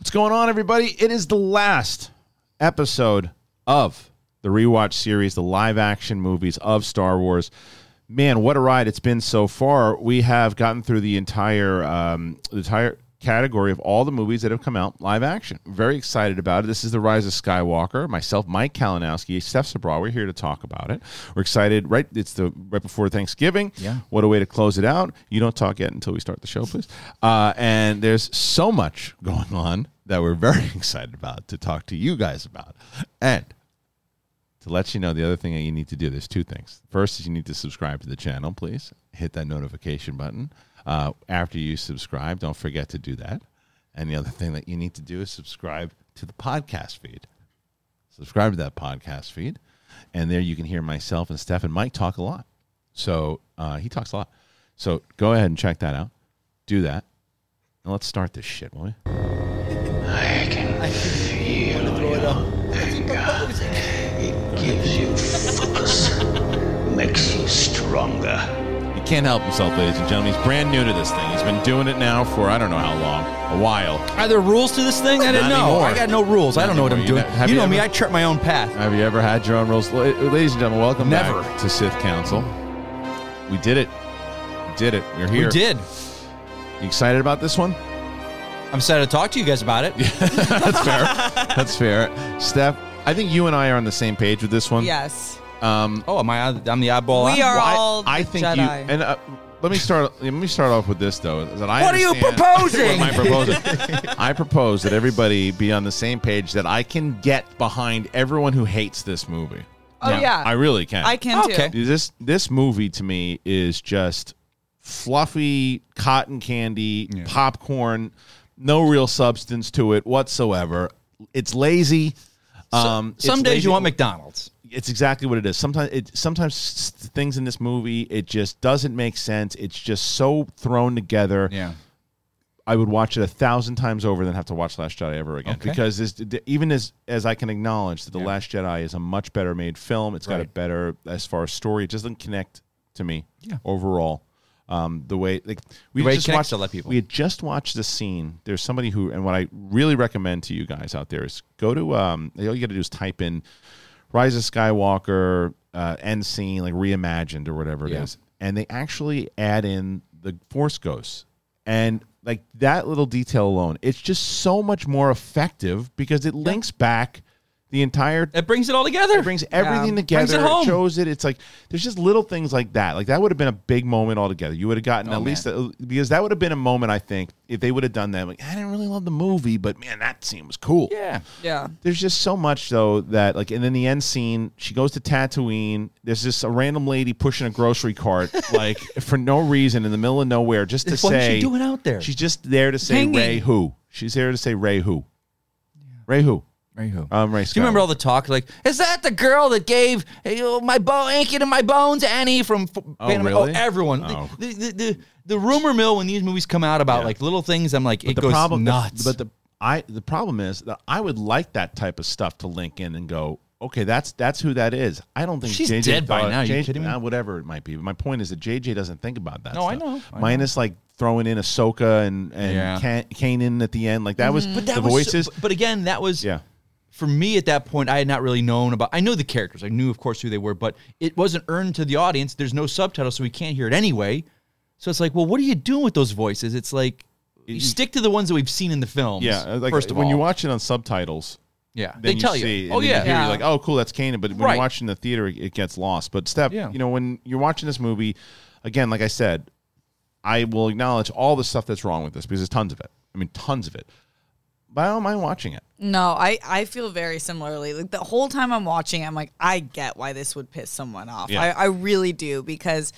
What's going on, everybody? It is the last episode of the rewatch series, the live action movies of Star Wars. Man, what a ride it's been so far. We have gotten through the entire um, the entire category of all the movies that have come out live action. Very excited about it. This is the Rise of Skywalker. Myself, Mike Kalinowski, Steph Sabraw. We're here to talk about it. We're excited. Right, it's the right before Thanksgiving. Yeah. What a way to close it out. You don't talk yet until we start the show, please. Uh, and there's so much going on that we're very excited about to talk to you guys about. And to let you know, the other thing that you need to do, there's two things. First is you need to subscribe to the channel, please. Hit that notification button. Uh, after you subscribe, don't forget to do that. And the other thing that you need to do is subscribe to the podcast feed. Subscribe to that podcast feed. And there you can hear myself and Steph and Mike talk a lot. So uh, he talks a lot. So go ahead and check that out. Do that. And let's start this shit, will we? I can feel your anger. It gives you focus, makes you stronger. He can't help himself, ladies and gentlemen. He's brand new to this thing. He's been doing it now for I don't know how long, a while. Are there rules to this thing? I didn't Not know. anymore. I got no rules. I Not don't know what I'm anymore. doing. You ne- have you you know me. ever- I chart my own path. Have you ever had your own rules, La- ladies and gentlemen? Welcome Never. back to Sith Council. We did it. We did it. We're here. We did. You excited about this one? I'm excited to talk to you guys about it. That's fair. That's fair. Steph, I think you and I are on the same page with this one. Yes. Um, Oh, am I? I'm the oddball. We out? are well, I- all I, the think Jedi. you and uh, let me start. Let me start off with this though. is That I What are you proposing? What am I proposing? I propose that everybody be on the same page. That I can get behind everyone who hates this movie. oh Yeah. yeah, I really can. I can Okay. too. This this movie to me is just fluffy cotton candy Yeah. popcorn, no real substance to it whatsoever. It's lazy. Um, it's Some days lazy- you want McDonald's. It's exactly what it is. Sometimes it sometimes things in this movie it just doesn't make sense. It's just so thrown together. Yeah. I would watch it a thousand times over than have to watch Last Jedi ever again. Okay. Because this, even as as I can acknowledge that the Yeah. Last Jedi is a much better made film. It's got a better as far as story. It just doesn't connect to me. Yeah. Overall, um, the way like we way just watched a lot of people. We had just watched the scene. There's somebody who and what I really recommend to you guys out there is go to um. All you got to do is type in Rise of Skywalker uh, end scene like reimagined or whatever it is, Yeah. and they actually add in the Force Ghosts. And like that little detail alone, it's just so much more effective because it links back the entire. It brings it all together. It brings everything Yeah. together. Brings it home. shows it. It's like there's just little things like that. Like that would have been a big moment altogether. You would have gotten Oh, at least a, because that would have been a moment. I think if they would have done that, like I didn't really love the movie, but man, that scene was cool. yeah. Yeah. There's just so much though that like, and then the end scene, she goes to Tatooine. There's just a random lady pushing a grocery cart like for no reason in the middle of nowhere, just to say What is say she doing out there? She's just there to say Hanging. Rey who. She's there to say Rey who. Yeah. Rey who. Rey who? Um, Rey. Do you remember all the talk? Like, is that the girl that gave hey, oh, my bone, Ankin and my bones, Annie from? F- Phantom- really? everyone. Oh. The, the, the, the rumor mill when these movies come out about Yeah. like little things, I'm like, it goes nuts. But the I the problem is that I would like that type of stuff to link in and go. Okay, that's that's who that is. I don't think She's JJ dead by thought- now. You JJ kidding me? uh, whatever it might be. But my point is that JJ doesn't think about that. No, I stuff. know. I know. Minus like throwing in Ahsoka and and Yeah. Kan- Kanan at the end. Like that was but that the was, voices. But, but again, that was yeah, for me at that point. I had not really known about. I knew the characters. I knew, of course, who they were, but it wasn't earned to the audience. There's no subtitles, so we can't hear it anyway. So it's like, well, what are you doing with those voices? It's like you stick to the ones that we've seen in the films. yeah. uh, Like first of when all, you watch it on subtitles, yeah, then they you tell see, you. and Oh yeah, you hear, Yeah. you're like, oh, cool, that's Kanan. But when Right. you're watching the theater, it gets lost. But Steph, Yeah. you know, when you're watching this movie, again, like I said, I will acknowledge all the stuff that's wrong with this because there's tons of it. I mean, tons of it. But I don't mind watching it. No, I I feel very similarly. Like the whole time I'm watching, I'm like, I get why this would piss someone off. Yeah. I, I really do because.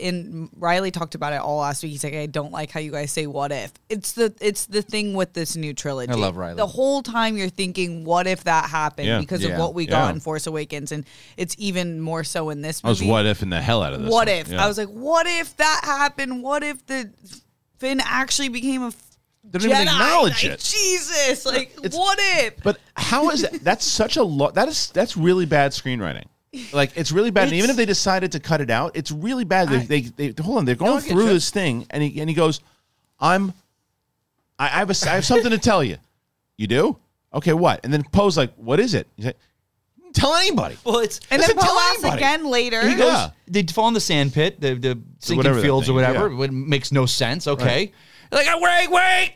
In Riley talked about it all last week. He's like, I don't like how you guys say "what if." It's the it's the thing with this new trilogy. I love Riley. The whole time you're thinking, "What if that happened?" Yeah. Because Yeah. of what we Yeah. got in Force Awakens, and it's even more so in this I was what if in the hell out of this. what one. if? Yeah. I was like, what if that happened? What if the Finn actually became a f- They don't even acknowledge Like, it. Jesus, like It's- what if? But how is that? That's such a lot. That is that's really bad screenwriting. Like it's really bad. and even if they decided to cut it out, it's really bad. They, they, they hold on. They're going through this thing, and he and he goes, "I'm, I, I have a, I have something to tell you." You do? Okay, what? And then Poe's like, what is it? He's like, tell anybody. Well, it's And then Poe tell asks anybody. again later. he goes. Yeah. They fall in the sand pit, the the sinking whatever fields or whatever. yeah. It makes no sense. Okay, like "Oh, wait, wait.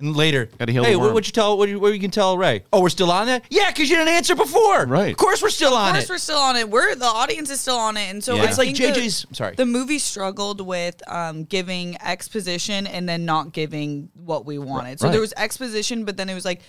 And later, Gotta heal hey, the what would you tell? What, you- what you can tell Rey? Oh, we're still on that? Yeah, because you didn't answer before. Right. Of course, we're still Of on course, it. we're still on it. We're the audience is still on it, and so Yeah. I It's like think the- JJ's sorry. The movie struggled with um, giving exposition and then not giving what we wanted. So Right. there was exposition, but then it was like,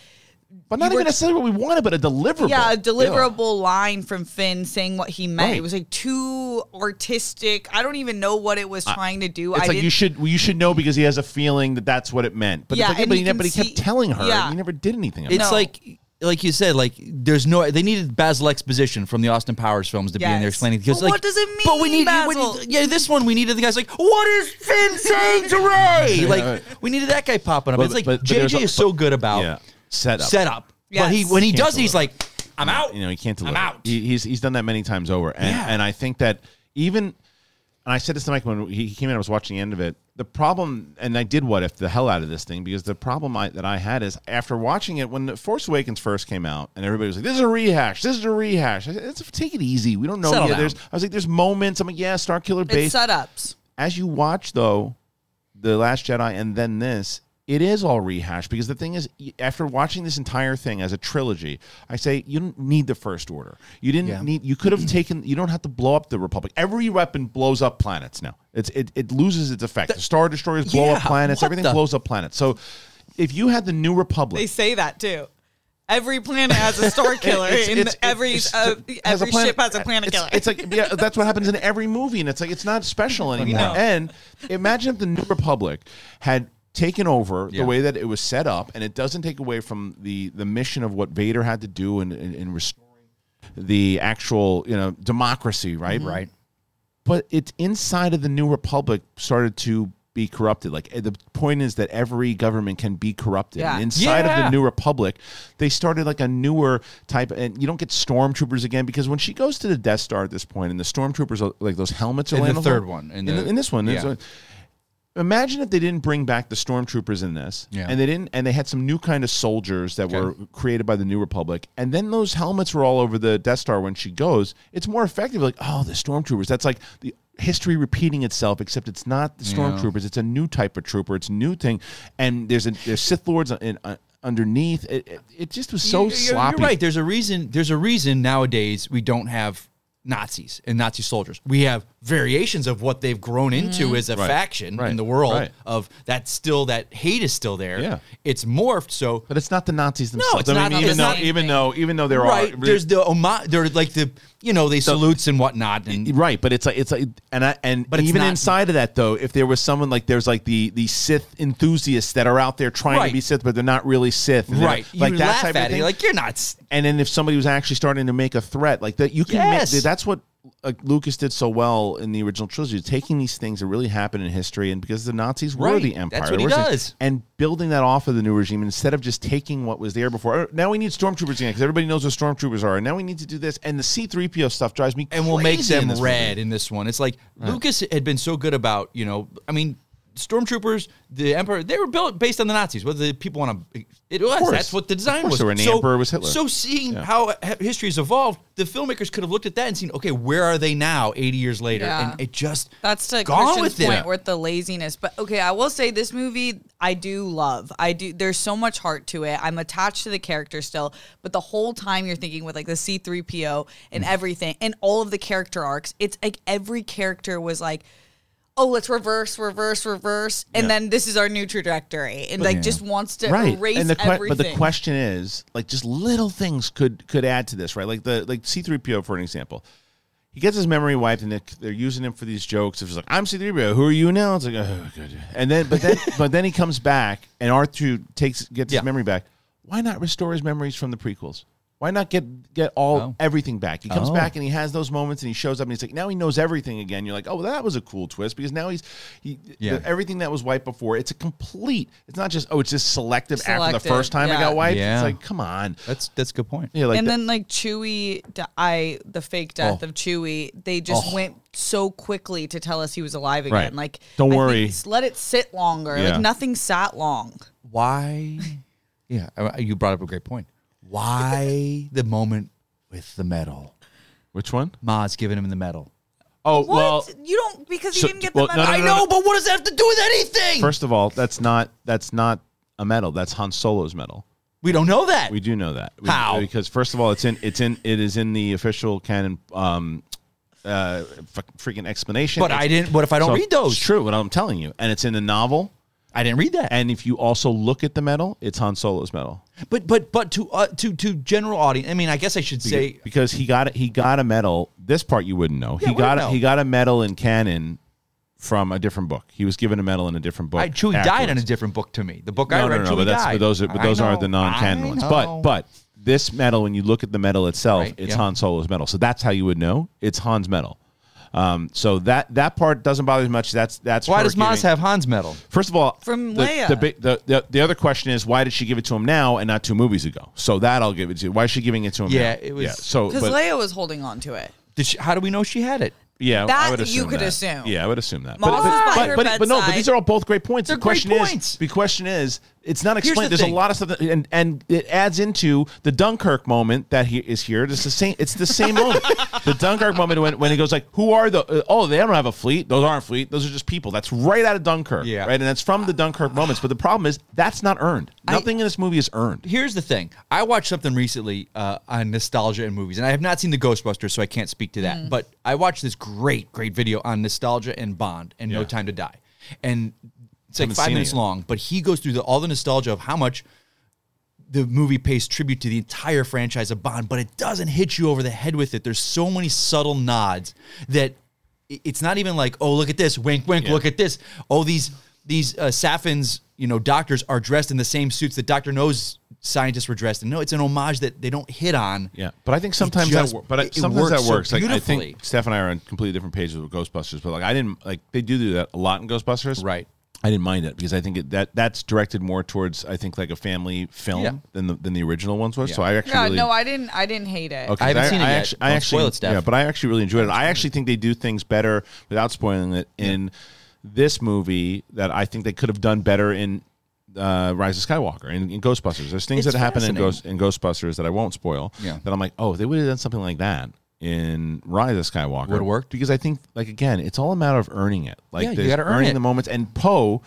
But not You were- even necessarily what we wanted, but a deliverable. yeah, a deliverable line from Finn saying what he meant. Right. It was like too artistic. I don't even know what it was trying to do. It's I like didn't, you should you should know because he has a feeling that that's what it meant. But Yeah, it's like, yeah, but, you he, ne- can but he kept telling her. yeah. He never did anything. About It's it. No. like like you said, like there's no they needed Basil exposition from the Austin Powers films to be in there explaining because But like what does it But we mean, need Basil? we need- yeah this one we needed the guys like what is Finn saying to Rey like right. we needed that guy popping up. But- it's like but- but JJ a- is so good about yeah, set up. set up. But he when he Can't does, it, he's like I'm out. You know, he can't deliver. I'm out. He, he's he's done that many times over, and Yeah. and I think that even, and I said this to Mike when he came in, I was watching the end of it. The problem, and I did what if the hell out of this thing because the problem I, that I had is after watching it when the Force Awakens first came out, and everybody was like, "This is a rehash. This is a rehash." I said, "It's- take it easy. We don't know Settle yet." down. There's, I was like, "There's moments." I'm like, "Yeah, Star Killer it's base." setups. As you watch though, the Last Jedi and then this, it is all rehashed because the thing is, after watching this entire thing as a trilogy, I say you don't need the First Order. You didn't Yeah. need. You could have taken. You don't have to blow up the Republic. Every weapon blows up planets now. It's it, it loses its effect. The Star Destroyers blow up planets. Everything the- blows up planets. So, if you had the New Republic, They say that too. Every planet has a star killer, It's- and it's- every it's- uh, has every planet- ship has a planet it's, killer. It's like yeah, that's what happens in every movie, and it's like it's not special anymore. know. And imagine if the New Republic had taken over Yeah. the way that it was set up, and it doesn't take away from the the mission of what Vader had to do in, in, in restoring the actual you know democracy, right? Mm-hmm. Right. but it's inside of the new republic started to be corrupted like eh, the point is that every government can be corrupted Yeah. And inside of the new republic they started like a newer type and you don't get stormtroopers again because when she goes to the death star at this point and the stormtroopers are like those helmets are In the third one, in in, the- the- in this one yeah. Imagine if they didn't bring back the stormtroopers in this Yeah. and they didn't and they had some new kind of soldiers that were created by the new republic and then those helmets were all over the death star when she goes it's more effective like oh the stormtroopers that's like the history repeating itself except it's not the stormtroopers it's a new type of trooper it's a new thing and there's a there's sith lords in, uh, underneath it, it, it just was so you're- sloppy You're right. There's a reason. There's a reason nowadays we don't have Nazis and Nazi soldiers. We have variations of what they've grown into mm-hmm. as a Right. faction Right. in the world. Right. Of that still that hate is still there. Yeah. It's morphed. So but it's not the Nazis themselves. No, it's I mean, not the even though even though even though there right. are There's the oma- They're like the you know they salutes and whatnot and Right, but it's like it's like and I, and But even not- inside of that though, if there was someone like there's like the the Sith enthusiasts that are out there trying to be Sith, but they're not really Sith, right. Like you that type of it. thing. You're like you're not. and then if somebody was actually starting to make a threat like that, you can Yes. make that's what like Lucas did so well in the original trilogy, taking these things that really happened in history, and because the Nazis were Right. the empire, That's what he does. and building that off of the new regime instead of just taking what was there before. Oh, now we need stormtroopers again because everybody knows what stormtroopers are, and now we need to do this. And the C three PO stuff drives me and we'll make crazy in them red movie. in this one. It's like Lucas had been so good about, you know, I mean, stormtroopers, the emperor, they were built based on the Nazis. Whether the people want to, it was. course. That's what the design Of course was. they were, the so, emperor was Hitler. So seeing Yeah. how h- history has evolved, the filmmakers could have looked at that and seen, okay, where are they now, eighty years later? Yeah. And it just That's to gone Kristian's with point it. with the laziness. But okay, I will say this movie I do love. I do. There's so much heart to it. I'm attached to the character still, but the whole time you're thinking with like the C3PO and Mm. everything and all of the character arcs. It's like every character was like. Oh, let's reverse, reverse, reverse, and Yeah. then this is our new trajectory, and like just wants to right. Erase and the que- everything. but the question is like just little things could could add to this right? Like the like c3po for an example. He gets his memory wiped and they're, they're using him for these jokes it's like i'm c3po who are you now? It's like oh good. And then but then but then he comes back and r2 takes gets Yeah. his memory back. Why not restore his memories from the prequels why not get get all Oh. everything back? He comes Oh. back and he has those moments and he shows up and he's like now he knows everything again. You're like, oh, well, that was a cool twist because now he's he Yeah. the- everything that was wiped before. It's a complete. It's not just oh, it's just selective, after the first time it got wiped. Yeah. It's like come on, That's that's a good point. yeah, like and the- then like Chewie, I the fake death Oh. of Chewie, they just oh. went so quickly to tell us he was alive again. Right. Like, Don't I worry. let it sit longer. Yeah. Like nothing sat long. Why? Yeah, you brought up a great point. Why the moment with the medal? Which one? Maz giving him the medal. Oh What? well. you don't because you so- didn't get well, the no, medal. no, I no, know, no. but what does that have to do with anything? First of all, that's not that's not a medal. That's Han Solo's medal. we don't know that. We do know that. We- How? Because first of all, it's in it's in it is in the official canon um uh f- freaking explanation. but I didn't. What if I don't So, read those? It's true, what I'm telling you. And it's in the novel. I didn't read that. And if you also look at the medal, it's Han Solo's medal. but but but to uh, to to general audience, I mean, I guess I should say because he got it he got a medal. This part you wouldn't know. Yeah, he got know. he got a medal in canon from a different book. He was given a medal in a different book. I, Chewie died in a different book to me. The book I no, read, no, no, Chewie but that's died. but those are but those aren't the non-canon ones. But but this medal, when you look at the medal itself, Right, it's yeah. Han Solo's medal. So that's how you would know it's Han's medal. Um, so that that part doesn't bother me much. That's that's why does Maz giving- have Han's medal? First of all, From the, Leia. The, the, the the other question is why did she give it to him now and not two movies ago? So that I'll give it to. you. Why is she giving it to him? Yeah, now? it was- Yeah, so Because Leia was holding on to it. Did she, how do we know she had it? yeah, That I would you assume could that. assume. Yeah, I would assume that. Moss but, is by but, her but, but no, but these are all both great points. They're the question great is, points. the question is, it's not the explained. There's thing. a lot of stuff, that, and and it adds into the Dunkirk moment that he is here. It's the same. It's the same moment. The Dunkirk moment when, when he goes like, "Who are the? Uh, oh, they don't have a fleet. Those aren't fleet. Those are just people." That's right out of Dunkirk. Yeah. right, and that's from the Dunkirk moments. But the problem is that's not earned. Nothing in this movie is earned. Here's the thing. I watched something recently uh, on nostalgia and movies, and I have not seen the Ghostbusters, so I can't speak to that. Mm. But I watched this great, great video on nostalgia and Bond and No Time to Die, and it's like five minutes long. But he goes through the, all the nostalgia of how much the movie pays tribute to the entire franchise of Bond, but it doesn't hit you over the head with it. There's so many subtle nods that it's not even like, oh, look at this, wink, wink, Yeah. look at this. Oh, these these uh, Safin's, you know, doctors are dressed in the same suits that Doctor No's scientists were dressed in. No, it's an homage that they don't hit on. Yeah, but I think sometimes just- that but I- it- it sometimes that works so like I beautifully. think Steph and I are on completely different pages with Ghostbusters, but like I didn't like they do do that a lot in Ghostbusters. Right. I didn't mind it because I think it, that that's directed more towards I think like a family film Yeah. than the than the original ones was. Yeah. So I actually Yeah, really no, I didn't. I didn't hate it. Okay, I haven't so seen it yet. Actually, I actually, spoil it, Steph. yeah, but I actually really enjoyed it. I actually think they do things better without spoiling it in this movie that I think they could have done better in uh, Rise of Skywalker and in, Ghostbusters. There's things It's that happen in. Ghost, in Ghostbusters that I won't spoil. Yeah. That I'm like, oh, they would have done something like that in Rise of Skywalker. Would've worked. because I think, like again, it's all a matter of earning it. Like Yeah, you gotta earn earning it. the moments. And Poe,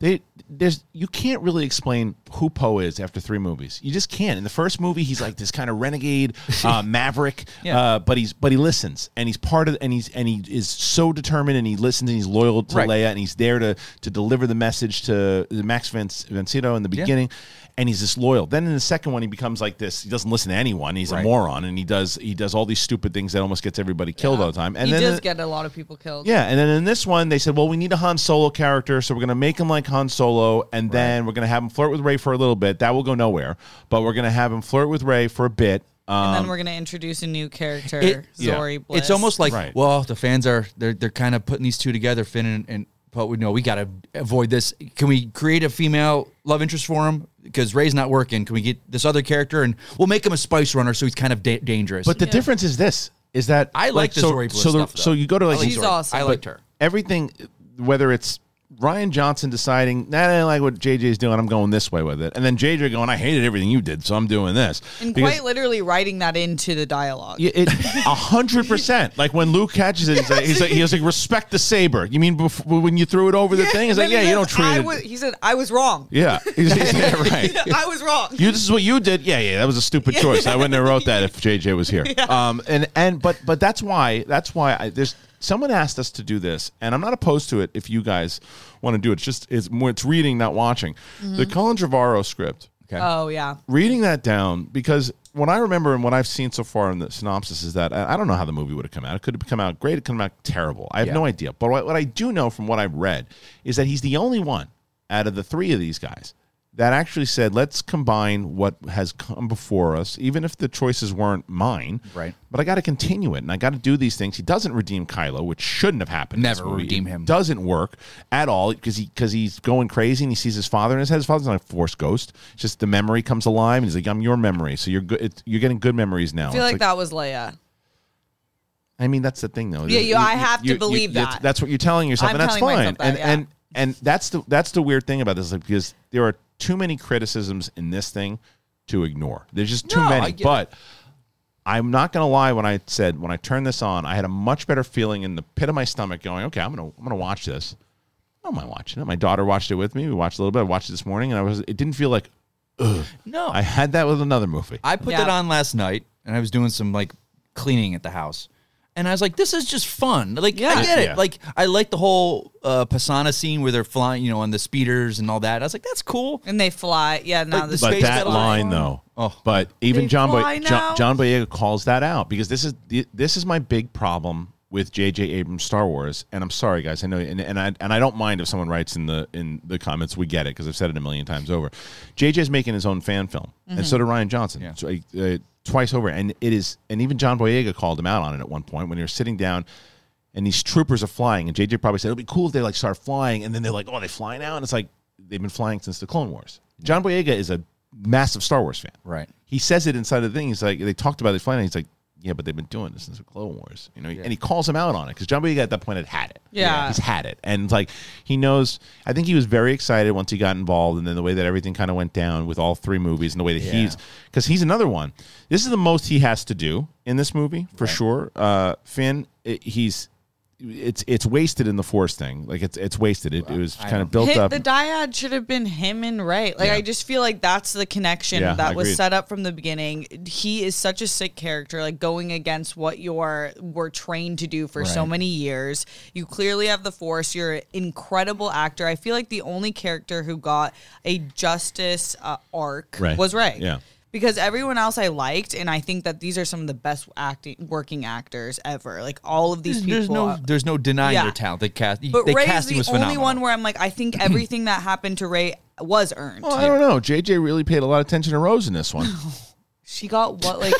they there's you can't really explain who Poe is after three movies. You just can't. In the first movie, he's like this kind of renegade uh, maverick, Yeah. uh, but he's but he listens and he's part of and he's and he is so determined and he listens and he's loyal to Right. Leia and he's there to to deliver the message to Max Vince, Vincito in the Yeah. Beginning. And he's disloyal. Then in the second one, he becomes like this. He doesn't listen to anyone. He's a moron, and he does he does all these stupid things that almost gets everybody killed all the time. And he then does the- get a lot of people killed. yeah, and then in this one, they said, well, we need a Han Solo character, so we're going to make him like Han Solo, and then we're going to have him flirt with Rey for a little bit. That will go nowhere, but we're going to have him flirt with Rey for a bit. Um, and then we're gonna introduce a new character, It- yeah. Bliss. It's almost like, Right. well, the fans are they're they're kind of putting these two together, Finn and, and but we know we got to avoid this. Can we create a female love interest for him because Rey's not working? Can we get this other character and we'll make him a spice runner so he's kind of da- dangerous? but the difference is this: is that I like the so, Zori Bliss so, the- stuff, so you go to like She's awesome. I liked her. everything, whether it's Rian Johnson deciding, nah, I don't like what JJ's doing, I'm going this way with it, and then JJ going, I hated everything you did, so I'm doing this. and Because- quite literally writing that into the dialogue. A hundred percent. Like when Luke catches it, he's like, he's like, he was like, respect the saber. You mean before, when you threw it over the thing? He's like, yeah, he you don't treat I it. was- he said, "I was wrong." yeah, He's- he's- yeah, right. I was wrong. You, this is what you did. Yeah, yeah, that was a stupid choice. I wouldn't have wrote that if JJ was here. Um, and and but but that's why that's why I, there's someone asked us to do this, and I'm not opposed to it if you guys want to do it. It's just it's more it's reading, not watching. The mm-hmm. Colin Trevorrow script. Okay oh yeah. reading that down because what I remember and what I've seen so far in the synopsis is that I I don't know how the movie would have come out. It could have come out great. It could have come out terrible. I have Yeah. no idea. But what, what I do know from what I've read is that he's the only one out of the three of these guys that actually said, let's combine what has come before us, even if the choices weren't mine. Right. But I got to continue it and I got to do these things. He doesn't redeem Kylo, which shouldn't have happened. Never movie. redeem It him. Doesn't work at all because he because he's going crazy and he sees his father in his head. His father's not a force ghost. It's just the memory comes alive and he's like, I'm your memory. So you're good. It's, you're getting good memories now. I feel It's like, that was Leia. I mean, that's the thing, though. Yeah, you- I have to believe that's- that. That's what you're telling yourself, I'm and that's fine. that, and yeah. and and that's the that's the weird thing about this, like, because there are too many criticisms in this thing to ignore. There's just too No, I many. get it. But I'm not gonna lie. When I said when I turned this on, I had a much better feeling in the pit of my stomach, going, "Okay, I'm gonna I'm gonna watch this." I don't mind watching it. My daughter watched it with me. We watched a little bit. I watched it this morning, and I was. It didn't feel like No, I had that with another movie. I put Yeah. that on last night, and I was doing some like cleaning at the house, and I was like, "This is just fun." Like, Yeah. I get it. Yeah. Like, I like the whole uh, Pasaana scene where they're flying, you know, on the speeders and all that. I was like, "That's cool." And they fly. Yeah, now Like the the but space that line line. though. Oh. But even They John, Boy- John now? John Boyega calls that out because this is this is my big problem with J.J. Abrams Star Wars. And I'm sorry, guys. I know, and, and I and I don't mind if someone writes in the in the comments. We get it because I've said it a million times over. J.J.'s making his own fan film, and so did Rian Johnson. Yeah. So, uh, twice over, and it is. And even John Boyega called him out on it at one point when they were sitting down. And these troopers are flying, and JJ probably said it'll be cool if they like start flying, and then they're like, "Oh, they fly now," and it's like they've been flying since the Clone Wars. John Boyega is a massive Star Wars fan. Right. He says it inside of the thing. He's like, they talked about it flying. He's like, yeah, but they've been doing this since the Clone Wars, you know. And he calls him out on it because John Boyega at that point had had it. Yeah. he's had it, and like he knows. I think he was very excited once he got involved, and then the way that everything kind of went down with all three movies, and the way that he's because he's another one. This is the most he has to do in this movie for sure. Uh, Finn, it, he's. It's it's wasted in the force thing. Like it's it's wasted. It, it was kind of built Hit- up. the dyad should have been him and Rey. Like Yeah. I just feel like that's the connection Yeah, that was set up from the beginning. He is such a sick character, like going against what you're were trained to do for so many years. You clearly have the force. You're an incredible actor. I feel like the only character who got a justice uh, arc Rey. was Rey. Yeah. Because everyone else I liked, and I think that these are some of the best acting working actors ever. Like all of these There's, people. there's no, there's no denying Yeah. their talent. The cast, But the Rey is the was only phenomenal. one where I'm like, I think everything that happened to Rey was earned. well, I don't know. JJ really paid a lot of attention to Rose in this one. She got what, like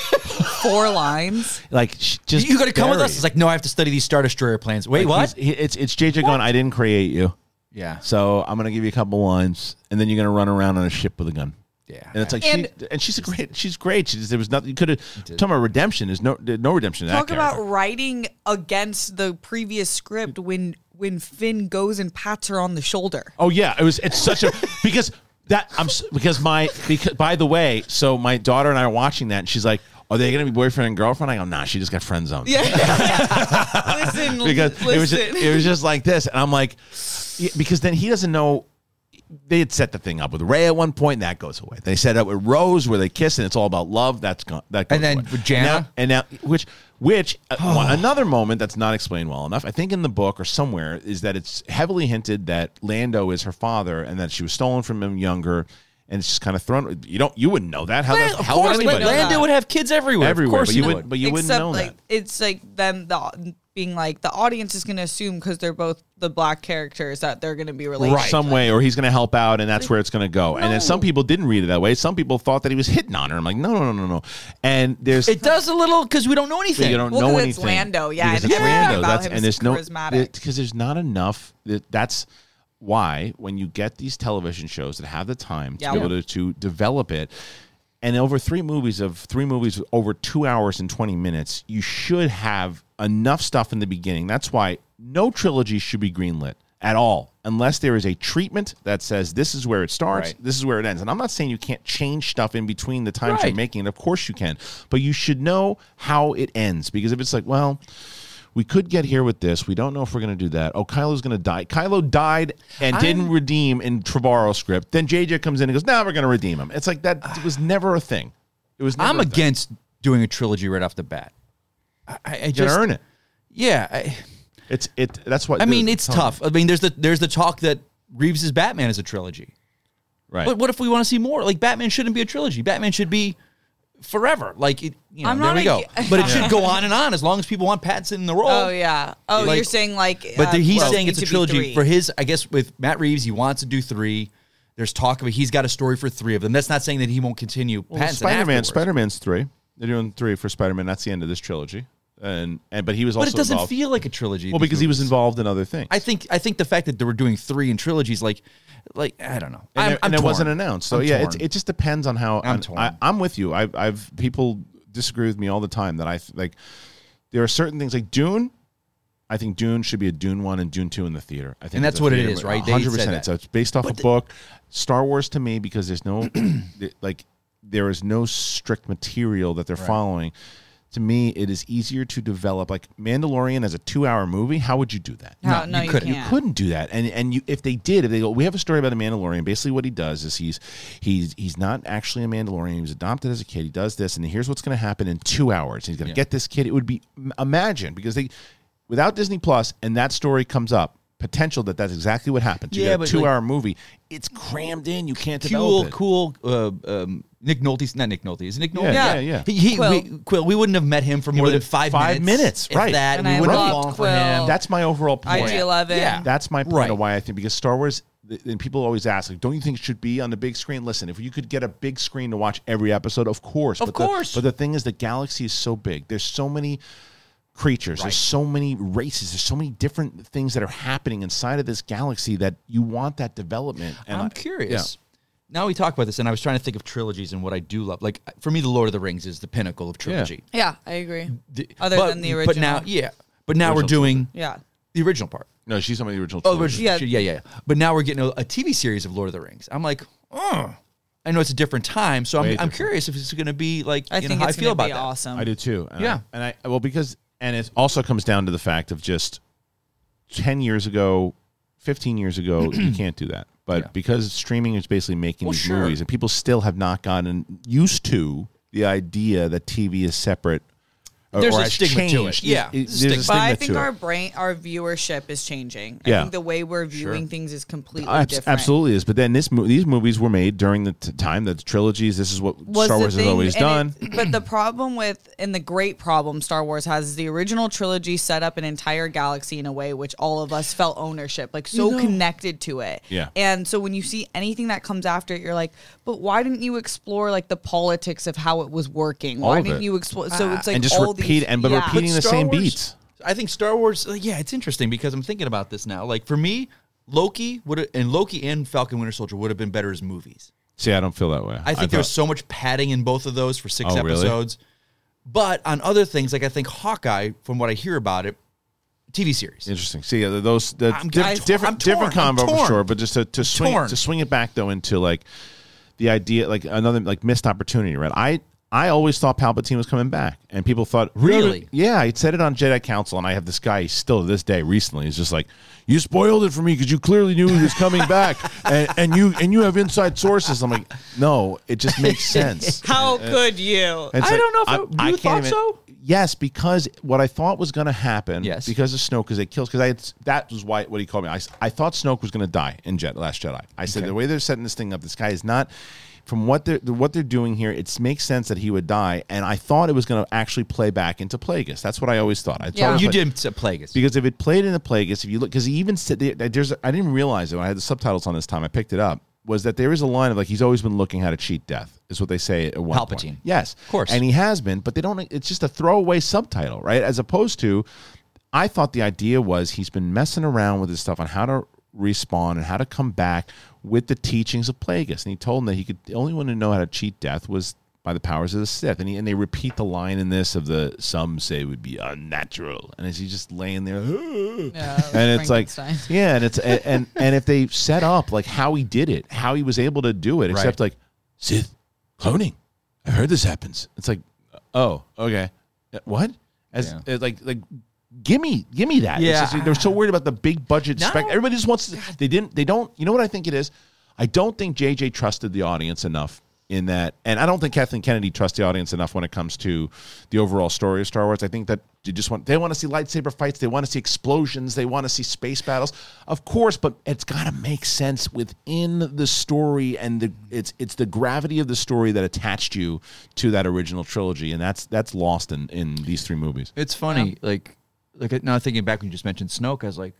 four lines? like sh- just you got to come with us. It's like, no, I have to study these Star Destroyer plans. Wait, Like, what? he- it's it's JJ going. I didn't create you, Yeah, so I'm gonna give you a couple lines, and then you're gonna run around on a ship with a gun. Yeah. And it's like, And- she, and she's a great, she's great. She just, there was nothing. You could have talking about redemption. There's no, there's no redemption. In Talk that about character. writing against the previous script when when Finn goes and pats her on the shoulder. Oh yeah, it was. It's such a because that I'm because my because by the way, so my daughter and I are watching that, and she's like, "Are they gonna be boyfriend and girlfriend?" I go, "Nah, she just got friend zoned." Yeah. listen, because listen. it was just, it was just like this, and I'm like, because then he doesn't know. They had set the thing up with Rey at one point, and that goes away. They set it up with Rose, where they kiss, and it's all about love. That's gone. That goes And then away. Jannah? and now, and now which which uh, one- another moment that's not explained well enough. I think in the book or somewhere is that it's heavily hinted that Lando is her father, and that she was stolen from him younger, and it's just kind of thrown. You don't, you wouldn't know that. How Man, the of hell would course, but anybody? Lando would have kids everywhere. Everywhere, of course but you he would, but you wouldn't Except know like that. it's like them the being like the audience is going to assume because they're both the black characters that they're going to be related. some way, or he's going to help out, and that's where it's going to go. And then some people didn't read it that way. Some people thought that he was hitting on her. I'm like, no, no, no, no, no. And there's It does a little because we don't know anything. you don't Well, know 'cause anything. it's Lando, yeah, because and it's everything Lando. about That's him and is there's no because there's not enough. that- That's why when you get these television shows that have the time to Yeah. be able to, to develop it. And over three movies of three movies over two hours and twenty minutes, you should have enough stuff in the beginning. That's why no trilogy should be greenlit at all, unless there is a treatment that says this is where it starts, Right. this is where it ends. And I'm not saying you can't change stuff in between the times you're making it. Of course you can, but you should know how it ends because if it's like, well, we could get here with this. We don't know if we're going to do that. Oh, Kylo's going to die. Kylo died and didn't redeem in Trevorrow's script. Then JJ comes in and goes, "Now we're going to redeem him." It's like that it was never a thing. It was. Never I'm against doing a trilogy right off the bat. I, I I You to just earn it. yeah. I, It's it. That's what I mean, it's the- tough. I mean, there's the there's the talk that Reeves' Batman is a trilogy. right? But what if we want to see more? Like Batman shouldn't be a trilogy. Batman should be forever. Like it, you know, I'm there not we go. ag- But it should go on and on as long as people want Pattinson in the role. Oh yeah. Oh, Like- you're saying like. But uh, he's well, saying it's a trilogy for his. I guess with Matt Reeves, he wants to do three. There's talk of it. He's got a story for three of them. That's not saying that he won't continue. Well, Pattinson Spider Man. Spider Man's three. They're doing three for Spider Man. That's the end of this trilogy. And and but he was also but it doesn't involved. feel like a trilogy. well because he was involved in other things. I think I think the fact that they were doing three in trilogies, like, like I don't know. and, I'm, there, I'm it wasn't announced. So I'm yeah, it's, it just depends on how. I'm on- torn. I, I'm with you. I've, I've people disagree with me all the time that I like. There are certain things like Dune. I think Dune should be a Dune one and Dune two in the theater. I think And that's what it theater is, movie. right? Hundred percent. It's, it's based off a book. Star Wars to me because there's no like there is no strict material that they're following. To me, it is easier to develop like Mandalorian as a two hour movie. How would you do that? No, No, no, you you, couldn't. You can't. couldn't do that. And and you, if they did, if they go, we have a story about the Mandalorian. Basically, what he does is he's he's he's not actually a Mandalorian. He was adopted as a kid. He does this, and here's what's going to happen in two hours. He's going to Yeah. get this kid. It would be imagine because they without Disney Plus, and that story comes up. Potential that that's exactly what happens. You Yeah, get a but, two hour movie. It's crammed in. You can't cool, develop it. cool. Uh, um, Nick Nolte's not Nick Nolte. Is Nick Nolte? Yeah, Yeah. yeah, yeah. He, he, Kuiil. We, Kuiil. We wouldn't have met him for more than five, five minutes, if right. That And we I wouldn't have loved for him. That's my overall point. IG Eleven. Yeah. That's my point Right. of why I think because Star Wars. And people always ask, like, don't you think it should be on the big screen? Listen, if you could get a big screen to watch every episode, of course. Of but the- course. but the thing is, the galaxy is so big. There's so many creatures. There's so many races. There's so many different things that are happening inside of this galaxy that you want that development. And I'm I- curious. Now we talk about this, and I was trying to think of trilogies and what I do love. Like for me, The Lord of the Rings is the pinnacle of trilogy. Yeah, I agree. The- Other but- than the original, But now, yeah. But now we're Original doing Yeah. the original part. No, she's some of the original. Oh, trilogy. original, Yeah. yeah, yeah, yeah. But now we're getting a, a TV series of Lord of the Rings. I'm like, oh. I know it's a different time, so I'm, Way I'm curious if it's going to be like I you know, think how it's I feel about be that. awesome. I do too. And Yeah. I, and I well because and it also comes down to the fact of just ten years ago, fifteen years ago, you can't do that. But Yeah. because streaming is basically making Well, these sure. movies, and people still have not gotten used to the idea that TV is separate. Or- There's or a has stigma to it. Yeah, It- there's a a stigma. But I think our it. brain, our viewership is changing. Yeah. I think the way we're viewing things is completely Abs- different. Absolutely is, but then this mo- these movies were made during the t- time that the trilogies. This is what was Star the Wars has always done. it- but the problem with, and the great problem Star Wars has is the original trilogy set up an entire galaxy in a way which all of us felt ownership, like so connected to it. Yeah. And so when you see anything that comes after it, you're like, but why didn't you explore like the politics of how it was working? All Why of didn't it. you explore? So ah. it's like and just all repeat and but yeah. repeating the same Wars- beats. I think Star Wars. uh, Yeah, it's interesting because I'm thinking about this now. Like for me, Loki would and Loki and Falcon Winter Soldier would have been better as movies. See, I don't feel that way. I think there's so much padding in both of those for six Oh, really? episodes. But on other things, like I think Hawkeye, from what I hear about it, TV series. Interesting. See, those the I'm- diff- I- different I'm different combo for sure, but just to, to swing torn. to swing it back though into like the idea, like another like missed opportunity, right? I I always thought Palpatine was coming back, and people thought Really? yeah. I said it on Jedi Council, and I have this guy still to this day. Recently, he's just like, you spoiled it for me because you clearly knew he was coming back, and, and you and you have inside sources. I'm like, no, it just makes sense. How could you? I like, don't know if I- I, you I thought so? Yes, because what I thought was going to happen. Yes. Because of Snoke, because it kills. Because I had, that was why what he called me. I, I thought Snoke was going to die in Jet Last Jedi. I said the way they're setting this thing up, this guy is not. From what they're what they're doing here, it makes sense that he would die, and I thought it was going to actually play back into Plagueis. That's what I always thought. I thought Yeah. it you like- did say Plagueis. because if it played in the Plagueis, if you look, because he even said there's, I didn't realize it when I had the subtitles on this time. I picked it up. Was that there is a line of like he's always been looking how to cheat death is what they say at one point. Yes, Of course. and he has been, but they don't. It's just a throwaway subtitle, right? As opposed to, I thought the idea was he's been messing around with this stuff on how to respawn and how to come back with the teachings of Plagueis, and he told him that he could the only one to know how to cheat death was by the powers of the Sith, and he, and they repeat the line in this of the some say would be unnatural, and as he's just laying there, Yeah, and it's like yeah, and it's and, and and if they set up like how he did it, how he was able to do it, except like Sith cloning. I've heard this happens. It's like, oh, okay, Uh, what? As Yeah. uh, like like. Gimme, gimme that. Yeah. just- they're so worried about the big budget. No. Spec- Everybody just wants. To, they didn't. They don't. You know what I think it is. I don't think JJ trusted the audience enough in that, and I don't think Kathleen Kennedy trusts the audience enough when it comes to the overall story of Star Wars. I think that you just want they want to see lightsaber fights, they want to see explosions, they want to see space battles, of course, but it's got to make sense within the story, and the it's it's the gravity of the story that attached you to that original trilogy, and that's that's lost in in these three movies. It's funny, like like now thinking back when you just mentioned Snoke, I was like,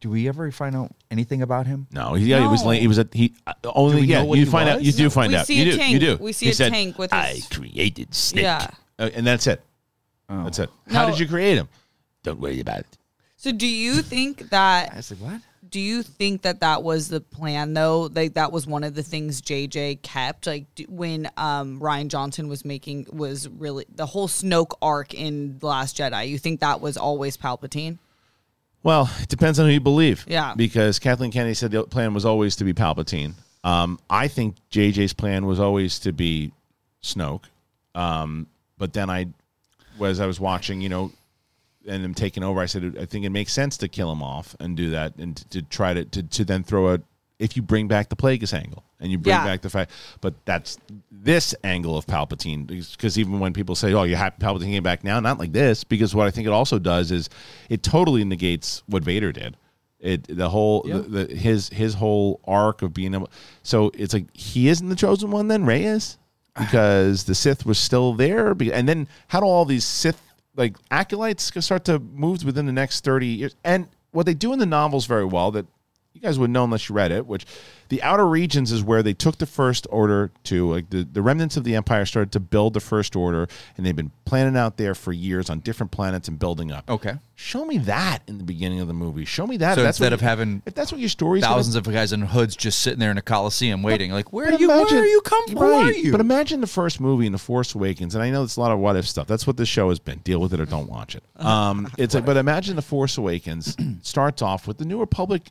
do we ever find out anything about him? No, he, yeah, he was No. late. He was a he uh, only. Yeah, know what you he find out. You do find we out. see You a do. tank. You do. We see He a said, tank with I created Snoke. Yeah. Uh, and that's it. That's it. How No. did you create him? Don't worry about it. So do you think that I was like, what? Do you think that that was the plan though like that was one of the things jj kept like d- when um rian johnson was making was really the whole snoke arc in the last jedi you think that was always palpatine Well, it depends on who you believe. Yeah. Because Kathleen Kennedy said the plan was always to be Palpatine. Um, I think JJ's plan was always to be Snoke. Um, but then I, as I was watching, you know, and him taking over, I said I think it makes sense to kill him off and do that, and to, to try to, to to then throw a if you bring back the Plagueis angle and you bring Yeah. back the fact, but that's this angle of Palpatine because even when people say, "Oh, you have Palpatine came back now," not like this, because what I think it also does is it totally negates what Vader did. It the whole the, the, his his whole arc of being able. So it's like he isn't the chosen one. Then Rey is because the Sith was still there, and then how do all these Sith like acolytes start to move within the next thirty years? And what they do in the novels very well that guys would know unless you read it, which the outer regions is where they took the first order to like the, the remnants of the empire started to build the first order and they've been planning out there for years on different planets and building up. Okay. Show me that in the beginning of the movie. Show me that. So That's instead of you- having if that's what your story's Thousands gonna, of guys in hoods just sitting there in a coliseum waiting, like where are you? imagine- where are you come from? Right. you? But imagine the first movie in the Force Awakens, and I know it's a lot of what if stuff. That's what this show has been. Deal with it or don't watch it. Um, it's like, but imagine the Force Awakens starts off with the New Republic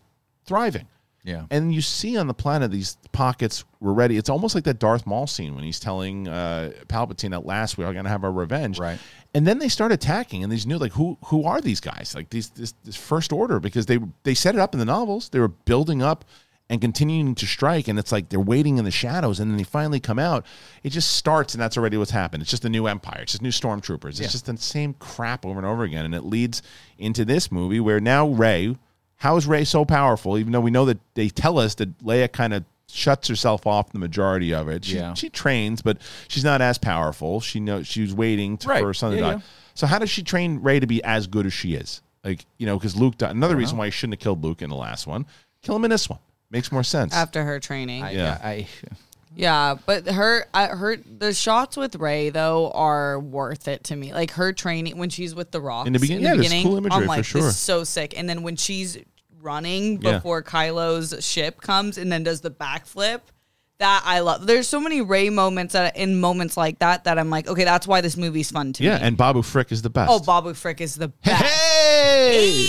thriving. Yeah. And you see on the planet these pockets were ready. It's almost like that Darth Maul scene when he's telling uh, Palpatine at last we are going to have our revenge. Right. And then they start attacking, and these new like who who are these guys? Like these this, this first order because they they set it up in the novels. They were building up and continuing to strike, and it's like they're waiting in the shadows, and then they finally come out. It just starts, and that's already what's happened. It's just a new empire. It's just new stormtroopers. It's just the same crap over and over again, and it leads into this movie where now Rey. How is Rey so powerful? Even though we know that they tell us that Leia kind of shuts herself off the majority of it. She, Yeah. she trains, but she's not as powerful. She knows she was waiting to, Right. for her son to Yeah, die. yeah. So how does she train Rey to be as good as she is? Like you know, because Luke. Died. Another reason why he shouldn't have killed Luke in the last one. Kill him in this one. Makes more sense. after her training. Yeah. I, Yeah, but her, I, her, the shots with Rey though are worth it to me. Like her training when she's with the Rock In the beginning- yeah, there's cool imagery I'm for like, sure. this is so sick. And then when she's running Yeah. before Kylo's ship comes and then does the backflip, that I love. There's so many Rey moments that in moments like that that I'm like, okay, that's why this movie's fun to yeah, me. and Babu Frick is the best. oh, Babu Frick is the best. Hey!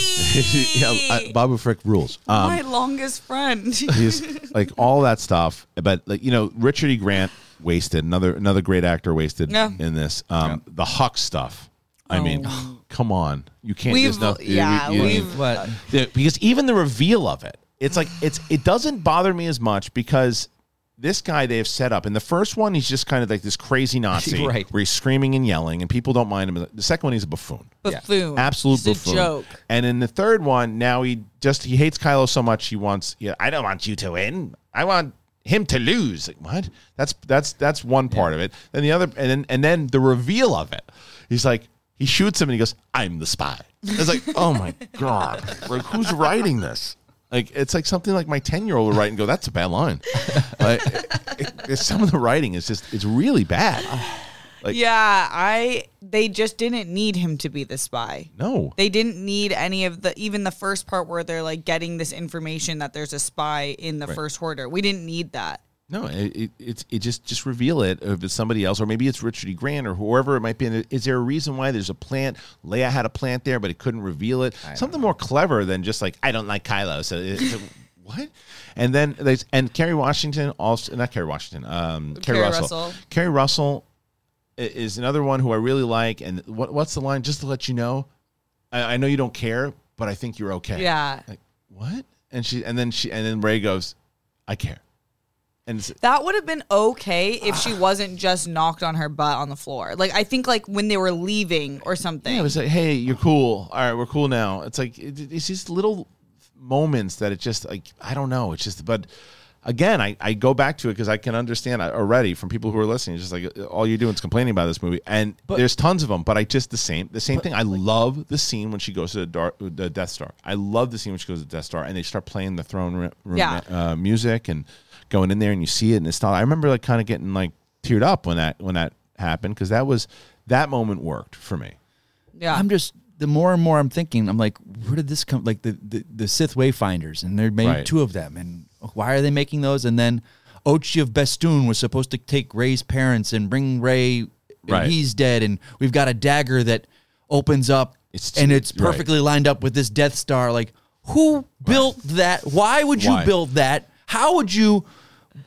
yeah, uh, Babu Frick rules. Um, My longest friend. he's like all that stuff. But like you know, Richard E. Grant wasted another another great actor wasted Yeah. in this. Um, The Hux stuff. I mean, oh. come on, you can't. We've- there's no, yeah, you- you- we've- but the- because even the reveal of it, it's like it's it doesn't bother me as much because this guy they have set up in the first one he's just kind of like this crazy Nazi Right. where he's screaming and yelling and people don't mind him. The second one he's a buffoon. buffoon. Absolute He's a buffoon. joke. And in the third one, now he just he hates Kylo so much he wants. Yeah, I don't want you to win. I want him to lose. Like, what? That's that's that's one part of it. Then the other, and then and then the reveal of it. He's like he shoots him and he goes, "I'm the spy." It's like, oh my god, like who's writing this? Like it's like something like my ten year old would write and go, "That's a bad line." Like, it- it- some of the writing is just it's really bad. Like- yeah, I they just didn't need him to be the spy. No, They didn't need any of the even the first part where they're like getting this information that there's a spy in the first order. We didn't need that. No, it, it it's it just just reveal it if it's somebody else or maybe it's Richard E. Grant or whoever it might be. And Is there a reason why there's a plant? Leia had a plant there, but it couldn't reveal it. Something more clever than just like I don't like Kylo. So it's like, what? And then there's and Kerry Washington also not Kerry Washington. Um, Keri Russell. Russell. Keri Russell is another one who I really like. And what what's the line? Just to let you know, I, I know you don't care, but I think you're okay. Yeah. Like what? And she and then she and then Rey goes, I care. And That would have been okay if she wasn't just knocked on her butt on the floor. Like I think like when they were leaving or something. Yeah, it was like, hey, you're cool. All right, we're cool now. It's like it, it's just little moments that it just like I don't know. It's just, but again, I, I go back to it because I can understand already from people who are listening. It's just like all you're doing is complaining about this movie, and there's tons of them. But I just the same the same thing. I love the scene when she goes to the, Dar- the Death Star. I love the scene when she goes to the Death Star, and they start playing the throne room, room Yeah. uh, music and going in there, and you see it, and it's not. I remember like kind of getting like teared up when that when that happened because that was that moment worked for me. yeah. I'm just the more and more I'm thinking, I'm like, where did this come? Like the the, the Sith Wayfinders, and there made Right. two of them, and why are they making those? And then Ochi of Bestoon was supposed to take Rey's parents and bring Rey. and Right. He's dead, and we've got a dagger that opens up It's and it's right. perfectly lined up with this Death Star. Like, who built that? Why would you Why? build that? How would you?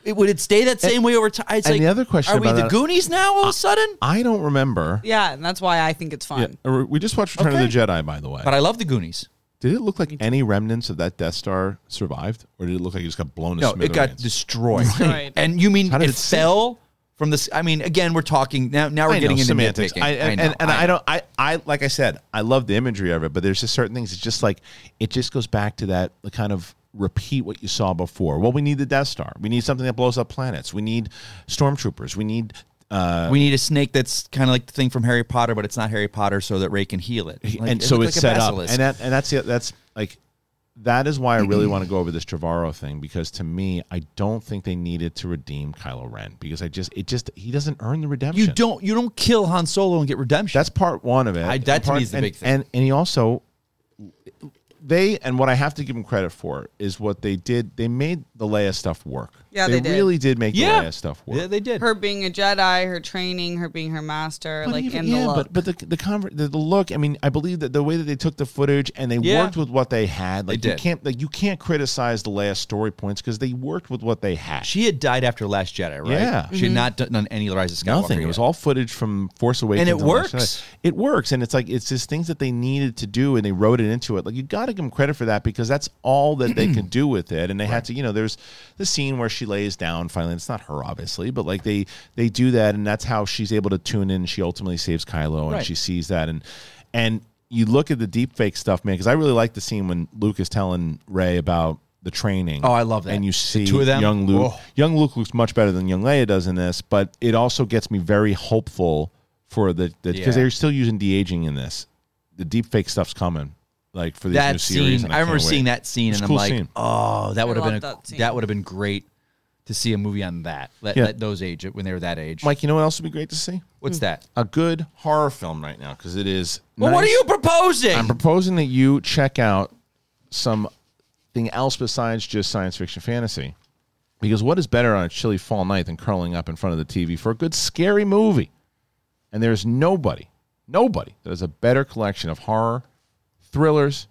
It, would it stay that same way over time? It's and like, the other question are we about the that- Goonies now? All of a sudden, I don't remember. Yeah, and that's why I think it's fun. Yeah, we just watched Return Okay. of the Jedi, by the way. but I love the Goonies. Did it look like any remnants of that Death Star survived, or did it look like it just got blown to No, it got destroyed. Right. And you mean it it fell from this? I mean, again, we're talking now. Now we're I know, getting into semantics. I, and, know, and, and I, know. don't. I, I like I said, I love the imagery of it, but there's just certain things. It's just like it just goes back to that the kind of repeat what you saw before. Well, we need the Death Star. We need something that blows up planets. We need stormtroopers. We need. Uh, We need a snake that's kind of like the thing from Harry Potter, but it's not Harry Potter, so that Rey can heal it. Like, and it so it's like set up, and that and that's the, that's like that is why I really want to go over this Trevorrow thing because to me, I don't think they needed to redeem Kylo Ren because I just it just he doesn't earn the redemption. you don't you don't kill Han Solo and get redemption. That's part one of it. I- that And to me part- is the and, big thing. And and he also they and what I have to give them credit for is what they did. They made the Leia stuff work. Yeah, they did. really did make yeah, the Leia stuff work. Yeah, they did. Her being a Jedi, her training, her being her master, But like even- and yeah, the look. but but the the, conver- the the look. I mean, I believe that the way that they took the footage and they Yeah. worked with what they had. Like They you did. can't like you can't criticize the last story points because they worked with what they had. she had died after Last Jedi, right? Yeah. she had mm-hmm. not done, done any Rise of Skywalker. Nothing. It was all footage from Force Awakens, And it works. It works, and it's like it's just things that they needed to do, and they wrote it into it. Like you got to give them credit for that because that's all that they could do with it. And they had to, you know, there's the scene where she lays down. Finally, it's not her, obviously, but like they they do that, and that's how she's able to tune in. She ultimately saves Kylo, and Right. she sees that, and and you look at the deep fake stuff, man. Because I really like the scene when Luke is telling Rey about the training. Oh, I love that. And you The see two of them? young Luke. Oh. Young Luke looks much better than young Leia does in this, but it also gets me very hopeful for the because Yeah. they're still using de aging in this. The deep fake stuff's coming, like for these new that series. scene. and I, remember seeing wait. that scene, It's and I'm like, scene. oh, that would have been a, that that would have been great to see a movie on that. Let, Yeah. let those age when they were that age. Mike, you know what else would be great to see? What's hmm. that? A good horror film right now because it is. Well, what are you proposing? I'm proposing that you check out something else besides just science fiction fantasy. Because what is better on a chilly fall night than curling up in front of the TV for a good scary movie? And there's nobody, nobody that has a better collection of horror, thrillers,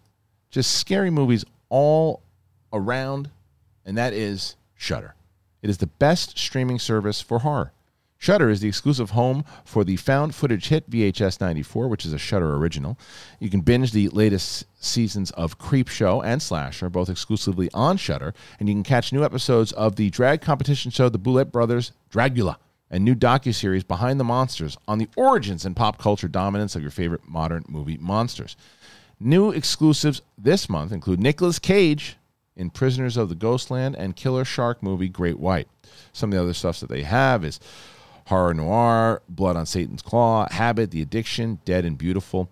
just scary movies all around, and that is Shudder. It is the best streaming service for horror. Shudder is the exclusive home for the found footage hit VHS 94, which is a Shudder original. You can binge the latest seasons of Creep Show and Slasher, both exclusively on Shudder, and you can catch new episodes of the drag competition show The Boulet Brothers Dragula and new docuseries Behind the Monsters on the origins and pop culture dominance of your favorite modern movie monsters. New exclusives this month include Nicolas Cage in Prisoners of the Ghostland and killer shark movie Great White. Some of the other stuff that they have is Horror Noir, Blood on Satan's Claw, Habit, The Addiction, Dead and Beautiful.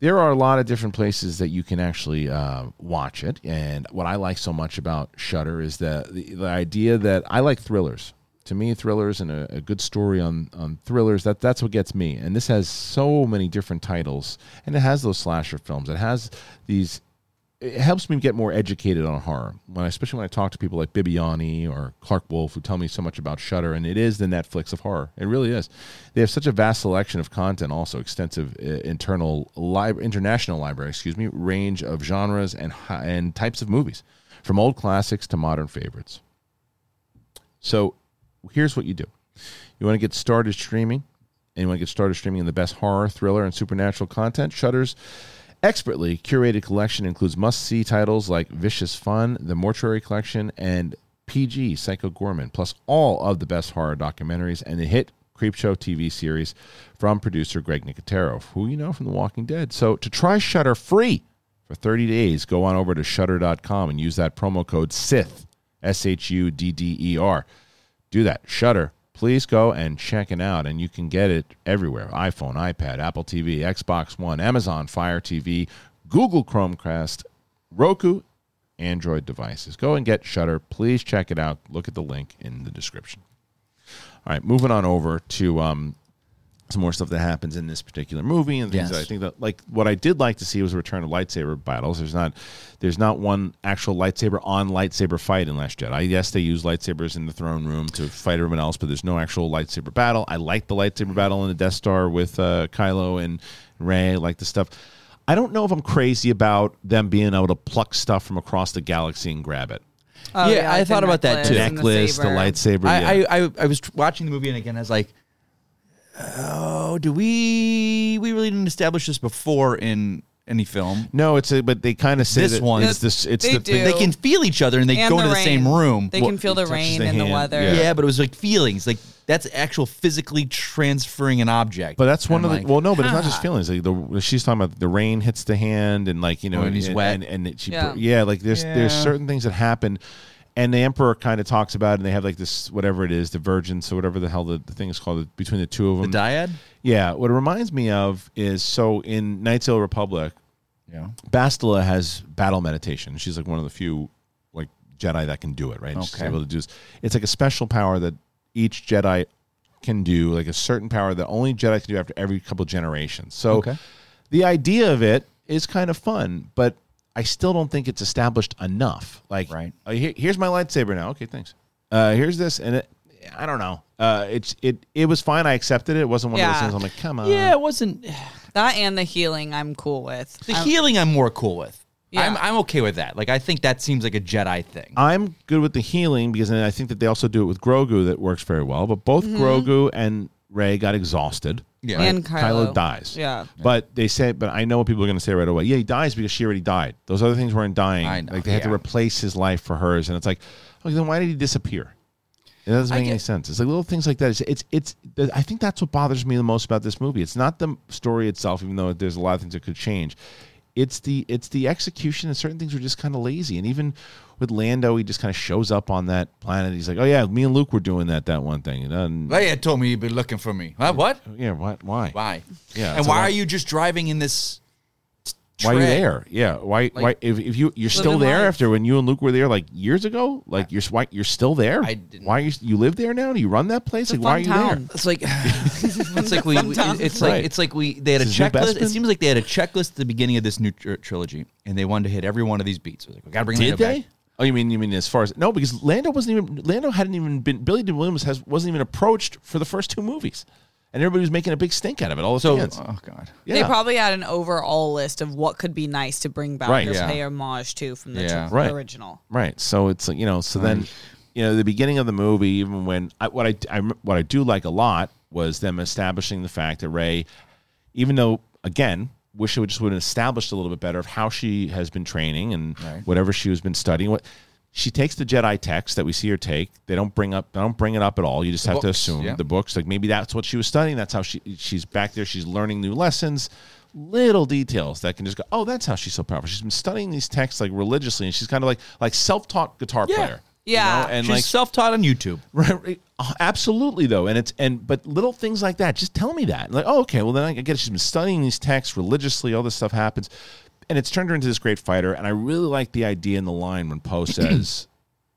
There are a lot of different places that you can actually uh, watch it. And what I like so much about Shudder is the, the the idea that I like thrillers. To me, thrillers and a, a good story on on thrillers that that's what gets me. And this has so many different titles, and it has those slasher films. It has these it helps me get more educated on horror. When I, especially when I talk to people like Bibiani or Clark Wolf, who tell me so much about Shudder, and it is the Netflix of horror. It really is. They have such a vast selection of content, also extensive uh, internal lib- international library, excuse me, range of genres and and types of movies, from old classics to modern favorites. So, here's what you do: you want to get started streaming, and you want to get started streaming in the best horror, thriller, and supernatural content. Shudder's expertly curated collection includes must-see titles like Vicious Fun, The Mortuary Collection, and PG Psycho Goreman, plus all of the best horror documentaries and the hit Creepshow TV series from producer Greg Nicotero, who you know from The Walking Dead. So to try Shudder free for 30 days, go on over to shudder.com and use that promo code SITH, S H U D D E R. Do that. Shudder. Please go and check it out, and you can get it everywhere iPhone, iPad, Apple TV, Xbox One, Amazon Fire TV, Google Chromecast, Roku, Android devices. Go and get Shudder. Please check it out. Look at the link in the description. All right, moving on over to um, some more stuff that happens in this particular movie and things Yes. that I think that like what I did like to see was a return of lightsaber battles. There's not there's not one actual lightsaber on lightsaber fight in Last Jedi. I, yes, they use lightsabers in the throne room to fight everyone else, but there's no actual lightsaber battle. I like the lightsaber battle in the Death Star with uh, Kylo and Rey. I like the stuff. I don't know if I'm crazy about them being able to pluck stuff from across the galaxy and grab it. Oh, Yeah, I the thought about that necklace too. and Necklace, the, saber. lightsaber. I, yeah. I, I I was tr- watching the movie and again I was like, oh, do we we really didn't establish this before in any film? no, it's a, but they kind of say This that one- It's this. It's They the do. thing. They can feel each other and they And go the into the same rain. room. They Well, can feel the touches rain the and the hand, weather. yeah. yeah. but it was like feelings. Like that's actual physically transferring an object. But that's one I'm of the like, well, no, but it's not just feelings. Like the she's talking about the rain hits the hand and like you know, Oh, and he's and, wet. and, and it- she, Yeah. yeah. like there's there's Yeah. certain things that happen, and the emperor kind of talks about, it and they have like this whatever it is, the divergence or whatever the hell the, the thing is called between the two of them the dyad. yeah, what it reminds me of is so in Knights of the Republic, Yeah. Bastila has battle meditation. She's like one of the few like Jedi that can do it, right? She's Okay. able to do this. It's like a special power that each Jedi can do, like a certain power that only Jedi can do after every couple generations. So Okay. the idea of it is kind of fun, but I still don't think it's established enough. Like, Right. uh, here, here's my lightsaber now. Okay, thanks. Uh, here's this, and it, I don't know. Uh, it's it it was fine. I accepted it. It wasn't one of those Yeah. things. I'm like, come on. Yeah, it wasn't That and the healing, I'm cool with. the I'm- healing. I'm more cool with. Yeah. I'm I'm okay with that. Like I think that seems like a Jedi thing. I'm good with the healing because I think that they also do it with Grogu that works very well. But both Grogu and Rey got exhausted. Yeah. Mm-hmm. And Kylo. dies. Yeah. But they say, but I know what people are going to say right away. Yeah, he dies because she already died. Those other things weren't dying. I know, like they had to yeah. replace his life for hers, and it's like, okay, then why did he disappear? It doesn't I make any get- sense. It's like little things like that. It's, it's it's I think that's what bothers me the most about this movie. It's not the story itself, even though there's a lot of things that could change. It's the it's the execution and certain things were just kind of lazy. And even with Lando, he just kind of shows up on that planet. He's like, oh yeah, me and Luke were doing that that one thing. And then, Leia told me you'd be looking for me. Huh? What? yeah, what? Why? Why? Yeah, And why are you just driving in this? T- Why are you there? Yeah. Why? why? If, if you you're still there life. after when you and Luke were there like years ago, like you're why, you're still there. I didn't- Why you you live there now? Do you run that place? Like why are you town. there? It's like it's like we, we- it's like Right. it's like we they had a This is checklist. It seems like they had a checklist at the beginning of this new tr- trilogy, and they wanted to hit every one of these beats. It was like we gotta bring Did Lando they? back. Oh, you mean you mean as far as no? Because Lando wasn't even Lando hadn't even been Billy Dee Williams has wasn't even approached for the first two movies, and everybody was making a big stink out of it. All the So fans. oh god, yeah. They probably had an overall list of what could be nice to bring back Right. or Yeah. pay homage to from the Yeah. tr- Right. original. Right. So it's like, you know, so then, you know, the beginning of the movie, even when I, what I, I what I do like a lot was them establishing the fact that Rey, even though again, wish it would just would have established a little bit better of how she has been training and Right. whatever she has been studying. What she takes the Jedi text that we see her take. They don't bring up. They don't bring it up at all. You just have to assume yeah. the books. Like maybe that's what she was studying. That's how she she's back there. She's learning new lessons. Little details that can just go. Oh, that's how she's so powerful. She's been studying these texts like religiously, and she's kind of like like self taught guitar Yeah. player. you Yeah. know? and she's like self-taught on YouTube. Right. Oh, absolutely though and it's and but little things like that just tell me that like oh okay well then i get it she's been studying these texts religiously all this stuff happens and it's turned her into this great fighter and i really like the idea in the line when poe says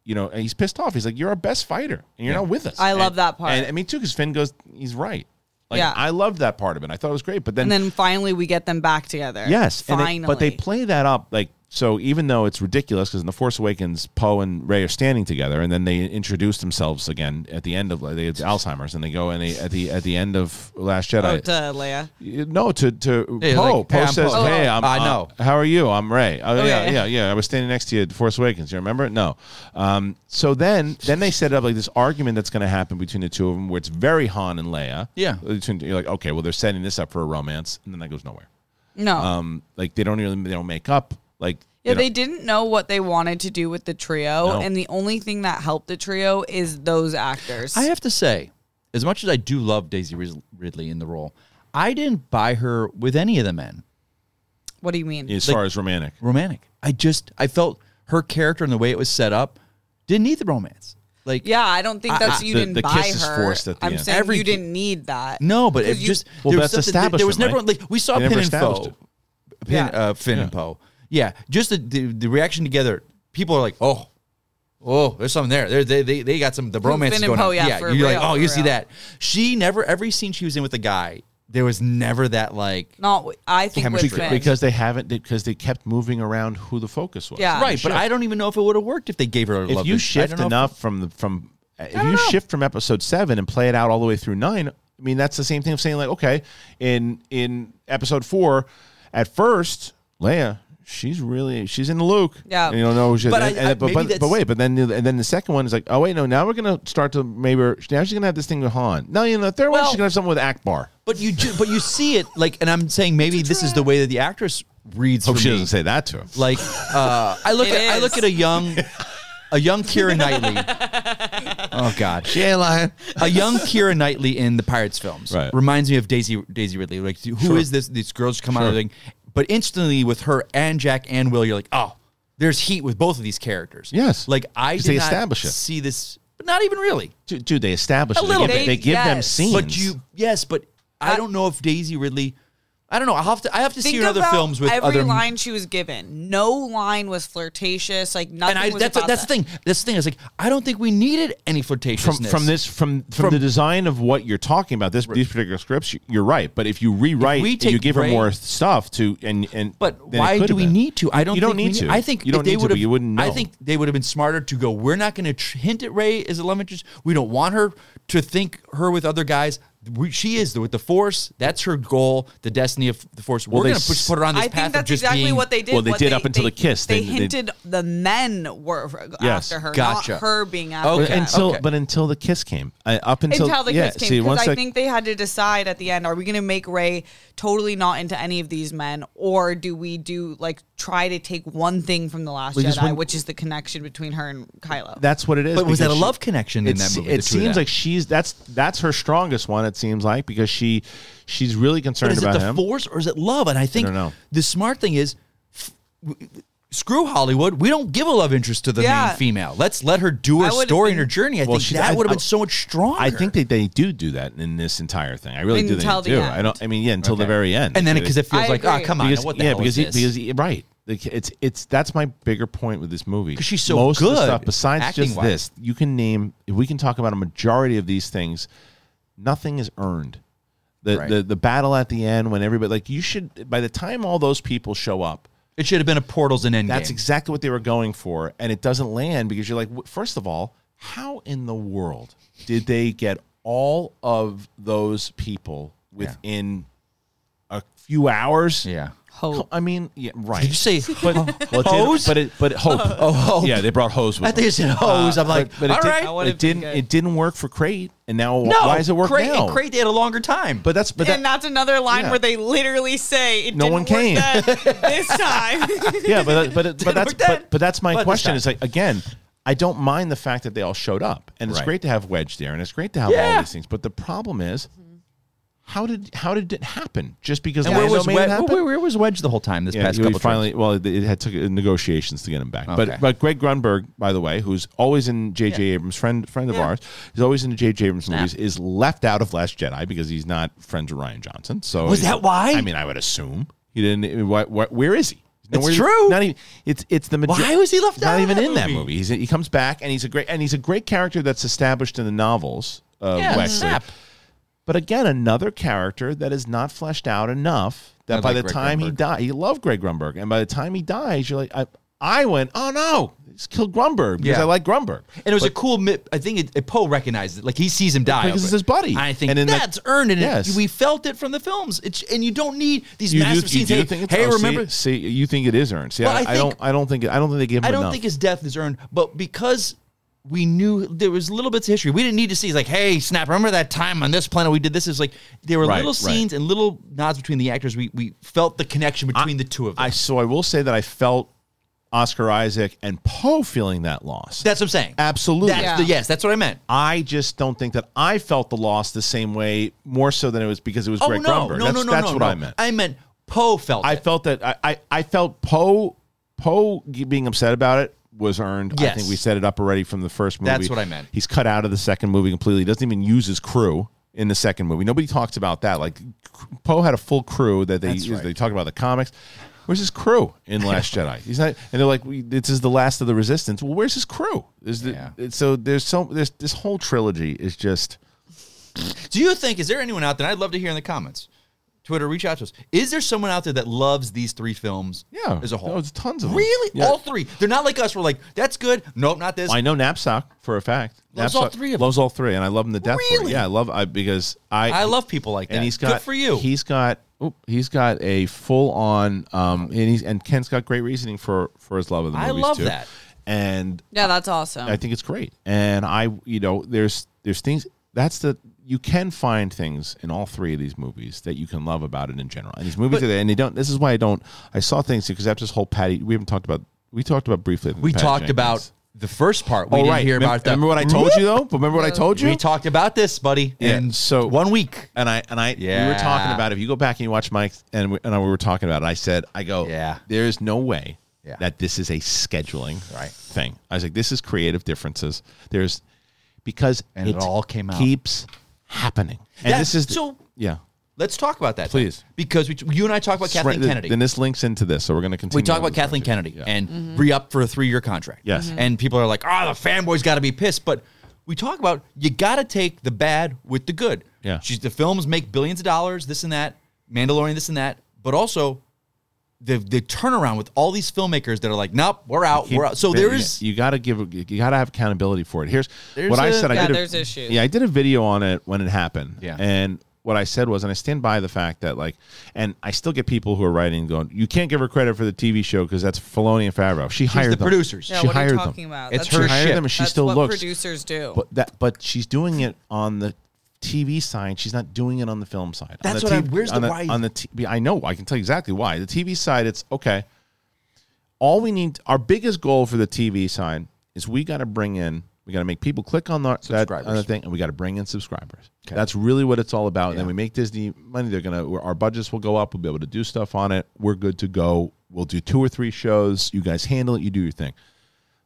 you know and he's pissed off he's like you're our best fighter and you're not with us I love that part. and i mean too because finn goes he's right like Yeah. i loved that part of it i thought it was great but then And then finally we get them back together. Yes, and Finally. they- but they play that up like so. Even though it's ridiculous, because in the Force Awakens, Poe and Rey are standing together, and then they introduce themselves again at the end of like, they have Alzheimer's, and they go and they at the at the end of Last Oh, Jedi. to Leia. no, to to Yeah, Poe. like, Poe hey, I'm says, Poe. "Hey, Oh, I'm. I uh, know. how are you? I'm Rey. Oh, yeah, Okay. yeah, yeah. I was standing next to you at Force Awakens. You remember? No. Um, so then, then they set up like this argument that's going to happen between the two of them, where it's very Han and Leia. Yeah. Between, you're like, okay, well, they're setting this up for a romance, and then that goes nowhere. No. Um, like they don't really they don't make up. Like yeah, you know- they didn't know what they wanted to do with the trio, No. and the only thing that helped the trio is those actors. I have to say, as much as I do love Daisy Ridley in the role, I didn't buy her with any of the men. what do you mean? as Like- far as romantic. Romantic. I just I felt her character and the way it was set up didn't need the romance. Like Yeah, I don't think that's I- you the- didn't the buy kiss is her. forced at the I'm end. saying Every- you didn't need that. no, but it you- just Well, there was that's something- there- There was never establishment, like we saw They Finn and established Poe, it. Finn, Yeah. uh, Finn and Poe. Yeah, just the, the the reaction together. People are like, oh. Oh, there's something there. They're, they they they got some the romance Finn is and going Poe, on. yeah, for you're like, oh, for you see that. She never every scene she was in with the guy. There was never that like Not. I think Chemistry. Finn. because they haven't because they kept moving around who the focus was. Yeah. right, but I don't even know if it would have worked if they gave her a If love you shift don't if- enough from the from uh, if you know. shift from episode seven and play it out all the way through nine, I mean that's the same thing of saying like, okay, in in episode four, at first, Leia, she's really she's in the Luke. Yeah. you don't know. She, But and- I- and- but, but, but wait, but then the- and then the second one is like, oh wait, no, now we're gonna start to maybe now she's gonna have this thing with Han. No, you know, the third one she's gonna have something with Ackbar. But you ju- but you see it like, and I'm saying maybe this is the way that the actress reads. Hope for she me. doesn't say that to him. Like uh, I look It at I look at a young a young Keira Knightley. Oh God, She ain't lying. a young Keira Knightley in the Pirates films Right. reminds me of Daisy Daisy Ridley. Like who is Sure. this? These girls come out of the thing, but instantly with her and Jack and Will, you're like, oh, there's heat with both of these characters. Yes. like I did they not establish it. see this, but not even really. Dude, dude, they establish A it. little they, give- bit. they give them scenes. But you, yes, but I, I- don't know if Daisy Ridley. I don't know. I have to. I have to see her other films with every other. line she was given. No line was flirtatious. Like nothing and I, was that's about that's that. the thing. That's the thing. I was like, I don't think we needed any from flirtatiousness from this from, from From- the design of what you're talking about this these particular scripts you- you're right but if you rewrite we and you take give her more stuff to and and But then why do we been. need to? I don't. you don't think need we to I think you don't if they need to would you wouldn't know I think they would have been smarter to go. We're not going to tr- hint at Rey as a love interest. We don't want her to think her with other guys. We, she is with the Force. That's her goal. The destiny of the Force. Well, We're they going to s- put her on this I path think of that's just exactly being. what they did. Well, they What did up until the kiss. They, They- they- hinted the men were Yes, after her, gotcha. not her being after Okay. But them. until okay. but until the kiss came uh, up until, until the yeah, kiss came see because I that- think they had to decide at the end: Are we going to make Rey totally not into any of these men, or do we do like try to take one thing from the Last Because Jedi, when- which is the connection between her and Kylo? that's what it is But was that because a she- love connection in that movie? it seems like she's that's that's her strongest one it seems like because she she's really But concerned is it about the him Force or is it love? And I think don't the smart thing is. F- w- Screw Hollywood. We don't give a love interest to the Yeah. main female. Let's let her do her I would've story and her journey. I Well, think she- that would have been so much stronger. I think that they do do that in this entire thing. I really do. Until They the do. end. I don't. I mean, yeah, until the very end. and then because it feels I like, oh, come on, because what the yeah, hell because is he, this? because he, right. It's it's that's my bigger point with this movie 'Cause she's so most of the good stuff besides just acting-wise. this. You can name if we can talk about a majority of these things. Nothing is earned. The Right. the the battle at the end when everybody like you should by the time all those people show up, it should have been a Portals and Endgame. that's exactly what they were going for, and it doesn't land because you're like, first of all, how in the world did they get all of those people within a few hours? yeah. Hope. I mean, yeah, right. Did you say But well, it hose? did, but it but hope. Uh, oh, hope. Yeah, they brought hose with I them. think you said hose. I'm uh, like, but, but it, did, right. it didn't. good. It didn't work for Crait, and now no, why does it work Crait, now? Crait, they had a longer time. But that's but that, and that's another line yeah. where they literally say it No didn't one work came. this time. yeah, but but but that's but, but that's my But question. Is like again, I don't mind the fact that they all showed up, and it's Right. great to have Wedge there, and it's great to have all these things. But the problem is, how did how did it happen? Just because and where was Wedge? happen? Where, where was Wedge the whole time? This Yeah, past couple finally. trips? Well, it had took uh, negotiations to get him back. Okay. But but Greg Grunberg, by the way, who's always in J.J. Abrams, friend friend of Yeah. ours, he's always in the J.J. Abrams movies, is left out of Last Jedi because he's not friends with Rian Johnson. So Was that why? I mean, I would assume he didn't. What, what, where is he? It's true. Not even. It's it's the. Majo- Why was he left Not even that in that movie? He's, he comes back and he's a great and he's a great character that's established in the novels. Of Yeah, Wexley. snap. But again, another character that is not fleshed out enough that I by like the Greg time he died, you love Greg Grunberg, and by the time he dies, you're like, I, I went, oh no, he's killed Grunberg because Yeah. I like Grunberg. And it was a cool. I think it, it, Poe recognized it. Like he sees him die Because it's his buddy. I think And that- that's earned, and it- Yes. we felt it from the films. It's and you don't need these You do, massive you scenes. do hey, think it's, hey, oh, see- remember? See, you think it is earned? See, Well, I, I I don't. I don't think. I don't think they give him I don't enough. think his death is earned, but because we knew there was little bits of history, we didn't need to see like, hey, snap! Remember that time on this planet we did this? Is like there were Right, little right. scenes and little nods between the actors. We we felt the connection between the two of them. I so I will say that I felt Oscar Isaac and Poe feeling that loss. that's what I'm saying. Absolutely. That's Yeah. the yes. That's what I meant. I just don't think that I felt the loss the same way, more so than it was because it was Oh Greg no, Grunberg. no, that's no, no, that's no, what no. I meant. I meant Poe felt. I it. felt that I, I, I felt Poe Poe being upset about it was earned. I think we set it up already from the first movie. That's what I meant. He's cut out of the second movie completely. He doesn't even use his crew in the second movie. Nobody talks about that. Like Poe had a full crew that they That's right. They talk about the comics. Where's his crew in Last Jedi? He's not, and they're like, we, "This is the last of the Resistance." Well, where's his crew? Is the, Yeah. so there's so there's this whole trilogy is just Do you think is there anyone out there? I'd love to hear in the comments. Twitter, reach out to us. Is there someone out there that loves these three films Yeah, as a whole? No, there's tons of them. Really? Yeah. All three? They're not like us. We're like, that's good. Nope, not this. I know Knapsack for a fact. Loves all three of them. Loves all three, and I love him to death. Really? Yeah, I love I because I I love people like that. and he's got good for you. He's got oop, he's got a full on um and he's and Ken's got great reasoning for for his love of the movies I love too. that. And Yeah, that's awesome. I think it's great. And I, you know, there's there's things that's the you can find things in all three of these movies that you can love about it in general. And these movies, But- are, and they don't. This is why I don't. I saw things because after this whole Patty, we haven't talked about. We talked about briefly. we Patty talked Jenkins. about the first part. We Oh didn't right. hear remember, about that. remember what I told you though. But remember what I told you. We talked about this, buddy. Yeah, In so- one week. and I and I we were talking about if you go back and you watch Mike and we, and we were talking about it. I said I go Yeah. There is no way Yeah. that this is a scheduling Right. thing. I was like this is creative differences. There's because And it all came out. keeps happening. And Yeah, this is so- yeah. Let's talk about that. Please. then. Because we, you and I talk about Kathleen Kennedy. Then this links into this, so we're going to continue. we talk about Kathleen subject. Kennedy Yeah. and re up for a three year contract. Yes. Mhm. And people are like, oh, the fanboys got to be pissed. But we talk about you got to take the bad with the good. Yeah. She's, the films make billions of dollars, this and that, Mandalorian, this and that. But also, the, the turnaround with all these filmmakers that are like, nope, we're out, we're out. So there is you- got to give you got to have accountability for it. Here's what I a- said. I Yeah, did a- there's issues. Yeah, I did a video on it when it happened. Yeah. and what I said was, and I stand by the fact that like, and I still get people who are writing going, you can't give her credit for the TV show because that's Filoni and Favreau. She hired the them. producers. yeah, she what are hired you them. talking about? It's That's her She hired ship. them, and she that's still what looks. producers do. But that, but she's doing it on the TV side. She's not doing it on the film side. On That's the what I- TV where's on the the why? on the TV? I know. I can tell you exactly why. The TV side, it's okay. All we need, our biggest goal for the TV side is we got to bring in, we got to make people click on the, that on the thing, and we got to bring in subscribers. That's really what it's all about. And then we make Disney money. They're gonna, our budgets will go up. We'll be able to do stuff on it. We're good to go. We'll do two or three shows. You guys handle it. You do your thing.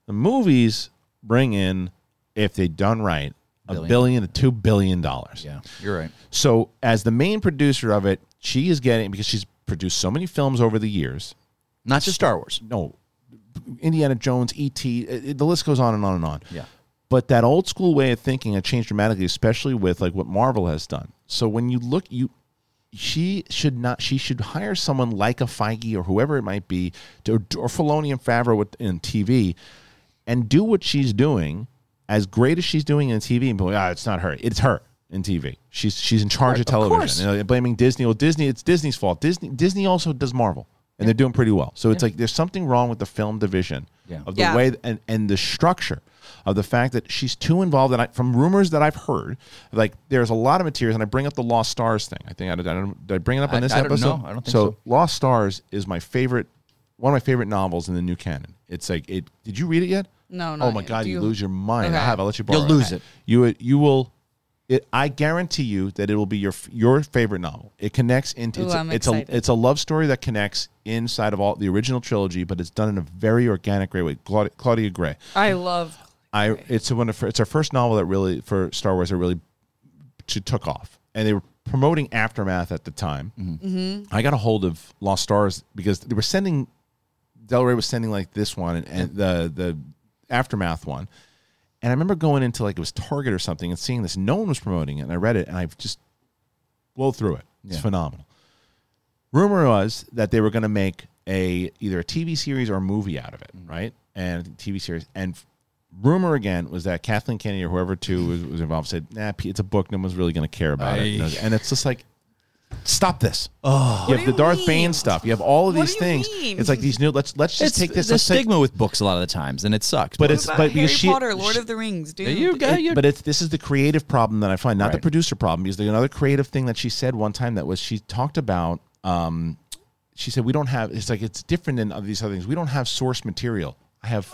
The movies bring in, if they done right, a Billion. to two billion dollars. Yeah, you're right. So as the main producer of it, she is getting because she's produced so many films over the years. Not just Star Wars. No, Indiana Jones, E.T. it- it- the list goes on and on and on. Yeah. But that old school way of thinking had changed dramatically, especially with like what Marvel has done. So when you look, you she should not. She should hire someone like a Feige or whoever it might be, to, or Filoni and Favreau with, in TV, and do what she's doing, as great as she's doing in TV. And be ah, it's not her. It's her in TV. She's she's in charge of course. television. You know, blaming Disney. Well, Disney. It's Disney's fault. Disney. Disney also does Marvel, and they're doing pretty well. So it's like there's something wrong with the film division Yeah. of the Yeah. way and and the structure of the fact that she's too involved. And I, from rumors that I've heard, like there's a lot of materials, and I bring up the Lost Stars thing. I think I, did, I did I bring it up on this I don't episode? know. I don't think so. Lost Stars is my favorite, one of my favorite novels in the new canon. It's like it. Did you read it yet? No, no. Oh my yet. God, you, you- lose your mind. I have. I'll let you borrow. You'll lose it. You you will. It, I guarantee you that it will be your your favorite novel. It connects into Ooh, it's, a, I'm it's a it's a love story that connects inside of all the original trilogy, but it's done in a very organic, great way. Claudia, Claudia Gray. I love. I it's one of it's our first novel that really for Star Wars that really t- took off, and they were promoting Aftermath at the time. Mm-hmm. I got a hold of Lost Stars because they were sending Del Rey was sending like this one and, and the the Aftermath one, and I remember going into like it was Target or something and seeing this. No one was promoting it, and I read it, and I've just blow through it. It's Yeah. phenomenal. Rumor was that they were going to make a either a TV series or a movie out of it, mm. right? And TV series. And rumor again was that Kathleen Kennedy or whoever too was, was involved said, "Nah, it's a book. No one's really going to care about it." And it's just like, stop this. Oh, you have the you Darth mean? Bane stuff. You have all of What these things. mean? It's like these new. Let's let's just It's take this. the let's take- stigma with books a lot of the times, and it sucks. But What it's about but Harry she, Potter, Lord she- of the Rings, dude. you got it- you. but it's this is the creative problem that I find, not the producer problem. Because there's another creative thing that she said one time that was she talked about. Um, she said we don't have. It's like it's different than other- these other things. We don't have source material. I have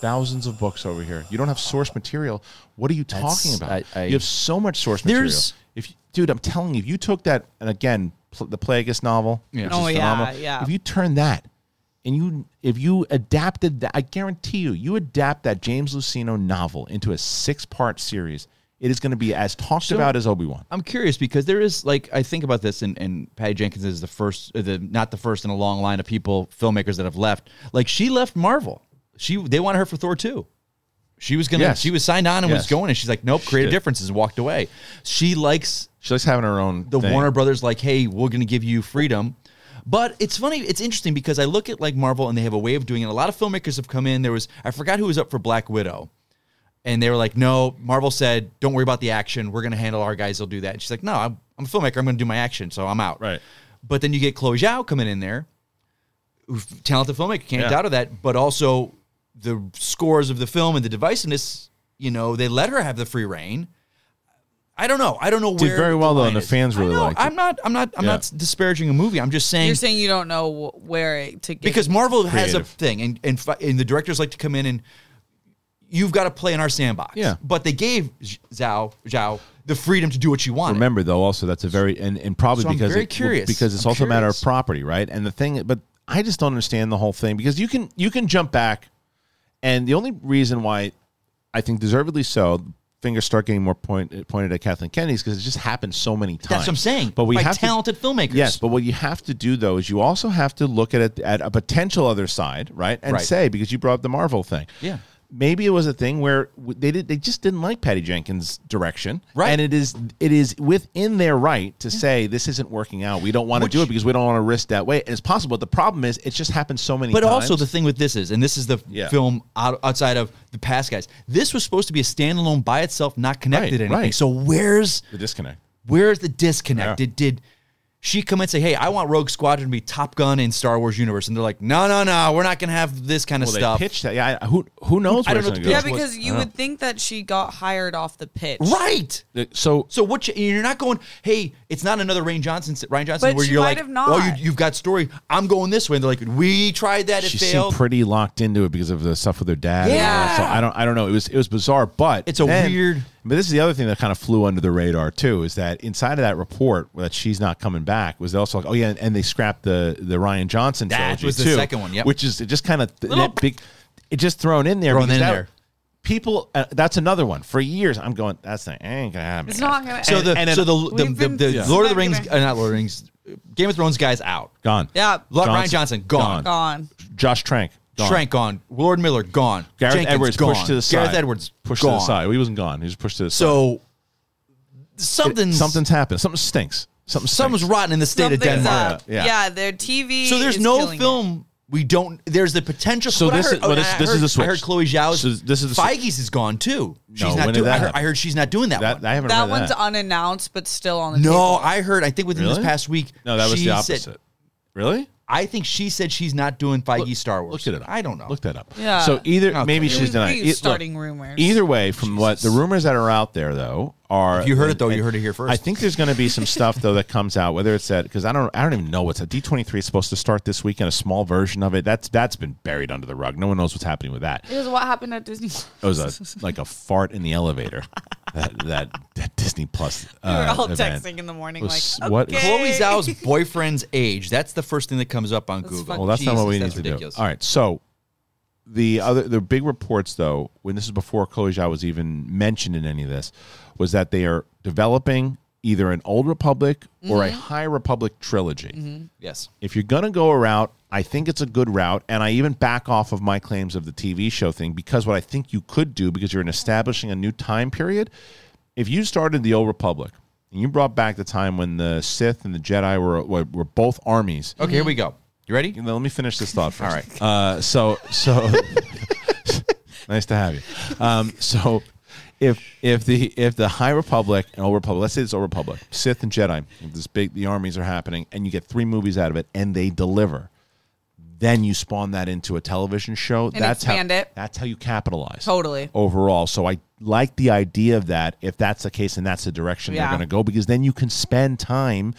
thousands of books over here. You don't have source material. What are you talking about? I- I- you have so much source material. There's- If you, dude, I'm telling you, if you took that and again pl- the Plagueis novel, Yeah. which Oh, is yeah, phenomenal, yeah. If you turn that and you if you adapted that, I guarantee you, you adapt that James Luceno novel into a six part series, it is going to be as talked So- about as Obi Wan. I'm curious because there is like I think about this, and, and Patty Jenkins is the first, uh, the not the first in a long line of people filmmakers that have left. Like she left Marvel. She they wanted her for Thor two. She was gonna. Yes. She was signed on and was going, and she's like, "Nope, creative Shit. differences," and walked away. She likes She likes having her own. the thing. Warner Brothers like, hey, we're going to give you freedom. But it's funny, it's interesting because I look at like Marvel and they have a way of doing it. A lot of filmmakers have come in. There was I forgot who was up for Black Widow. And they were like, no, Marvel said, don't worry about the action. We're going to handle our guys. They'll do that. And she's like, no, I'm, I'm a filmmaker. I'm going to do my action. So I'm out. Right. But then you get Chloe Zhao coming in there, talented filmmaker, can't Yeah. doubt of that. But also the scores of the film and the divisiveness, you know, they let her have the free reign. I don't know. I don't know Did where very the well, though, line and the is. fans really know. liked it. I'm not. I'm not. I'm Yeah. not disparaging a movie. I'm just saying You're saying you don't know wh- where it- to get because Marvel has a Creative. thing, and and, fi- and the directors like to come in and you've got to play in our sandbox. Yeah. But they gave Zh- Zhao Zhao the freedom to do what she wanted. Remember though, also that's a very and, and probably So I'm because very it- curious. because it's I'm also a matter of curious. property, right? And the thing, but I just don't understand the whole thing because you can you can jump back, and the only reason why I think deservedly so. Fingers start getting more point, pointed at Kathleen Kennedy because it just happened so many times. That's what I'm saying. But we By have talented to, filmmakers. Yes, but what you have to do though is you also have to look at it at a potential other side, right? And Right. say because you brought up the Marvel thing, Yeah. Maybe it was a thing where they did they just didn't like Patty Jenkins' direction, Right. And it is it is within their right to say this isn't working out. We don't want to do it because we don't want to risk that way. And it's possible. But the problem is it's just happened so many. But times. also the thing with this is, and this is the Yeah. film out, outside of the past guys. This was supposed to be a standalone by itself, not connected Right, to anything. right. So where's the disconnect. where's the disconnect? Yeah. Did did she come and say, "Hey, I want Rogue Squadron to be Top Gun in Star Wars universe," and they're like, "No, no, no, we're not going to have this kind of Well, stuff." they pitched that. Yeah, I, who who knows I don't it's know going the go? yeah, because you would think that she got hired off the pitch. right. So So what? You, you're not going. Hey, it's not another Rian Johnson. Rian Johnson, But where she you're might like, have not. "Oh, you, you've got story. I'm going this way." And they're like, "We tried that. It she failed." seemed pretty locked into it because of the stuff with her dad. and all that. So Yeah. I don't I don't know. It was it was bizarre, but It's a then- weird- But this is the other thing that kind of flew under the radar too is that inside of that report that she's not coming back was also like oh yeah and they scrapped the the Rian Johnson That trilogy was the too, second one, yep. which is just kind of Little- that big it just thrown in there Thrown because in that- there. People, uh, that's another one. For years, I'm going. That's the ain't gonna happen. It's not gonna. So the and so then- the the, We've the, been- the Yeah. Lord of the Rings, Not uh, not Lord of the Rings, Game of Thrones guys out. gone. yeah, Lo- Rian Johnson, Johnson gone. gone. Josh Trank gone. Shrank gone. Lord Miller gone. Gareth Jenkins Edwards gone. pushed to the side. Gareth Edwards pushed gone. to the side. Well, he wasn't gone. He was pushed to the side. So something's something's happened. Something stinks. Something something's rotten in the state of Denmark. up. Yeah. Yeah. their TV. So there's is no killing it. film. We don't. There's the potential. So this heard- is- well, this- I this is heard- the switch. I heard Chloe Zhao's. So this is the switch. Feige's is gone too. She's No, not when did doing. that I heard. I heard she's not doing that, That one. I haven't That read one's that. unannounced, but still on the no, table. I heard. I think within this past week. No, that was she the said- opposite. really? I think she said she's not doing Feige Star Wars. Look it up. I don't know. Look that up. Yeah. So either Okay. maybe she's was denying. me it. Look, starting rumors. Either way, from what the rumors that are out there though are. If you heard it, though, you heard it here first. I think there's going to be some stuff though that comes out. Whether it's that because I don't I don't even know what's a D23 is supposed to start this weekend. A small version of it. That's that's been buried under the rug. No one knows what's happening with that. It was what happened at Disney. It was a like a fart in the elevator. that, that that Disney Plus. we were uh, all event. texting in the morning, Was- like, what- okay. Chloe Zhao's boyfriend's age. That's the first thing that comes up on Google. Well, that's not what we need to ridiculous. do. All right, so the other the big reports though, when this is before Chloe Zhao was even mentioned in any of this, was that they are developing either an Old Republic or a mm-hmm. High Republic trilogy. Mm-hmm. Yes. If you're gonna go a route, I think it's a good route, and I even back off of my claims of the TV show thing because what I think you could do because you're establishing a new time period. If you started the Old Republic and you brought back the time when the Sith and the Jedi were were, were both armies, Okay, here we mm-hmm. go. You ready? now, let me finish this thought first. All right. Uh, so so nice to have you. Um, so if if the if the High Republic and Old Republic, let's say it's Old Republic, Sith and Jedi, if this big the armies are happening, and you get three movies out of it, and they deliver. Then you spawn that into a television show. that's expand how, it. That's how you capitalize. Totally. Overall, so I like the idea of that. If that's the case, and that's the direction they're going to go, because then you can spend time.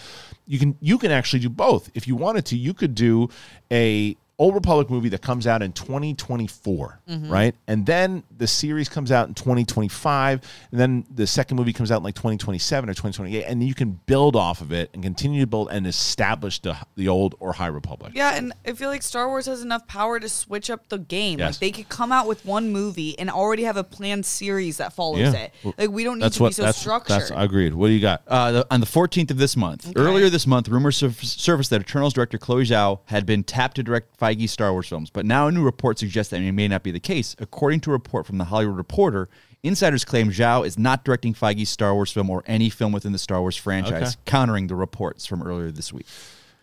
You can you can actually do both. If you wanted to, you could do a Old Republic movie that comes out in 2024, Mm-hmm. right? And then the series comes out in 2025, and then the second movie comes out in like 2027 or 2028, and you can build off of it and continue to build and establish the the old or High Republic. Yeah, and I feel like Star Wars has enough power to switch up the game. Yes. Like they could come out with one movie and already have a planned series that follows Yeah. it. Like we don't need That's to what be so that's, structured. that's agreed. What do you got? Uh, the, on the 14th of this month. Earlier this month, rumors surf- surfaced that Eternals director Chloe Zhao had been tapped to direct Feige's Star Wars films, but now a new report suggests that it may not be the case. According to a report from the Hollywood Reporter, Insiders claim Zhao is not directing Feige's Star Wars film or any film within the Star Wars franchise, Okay. countering the reports from earlier this week.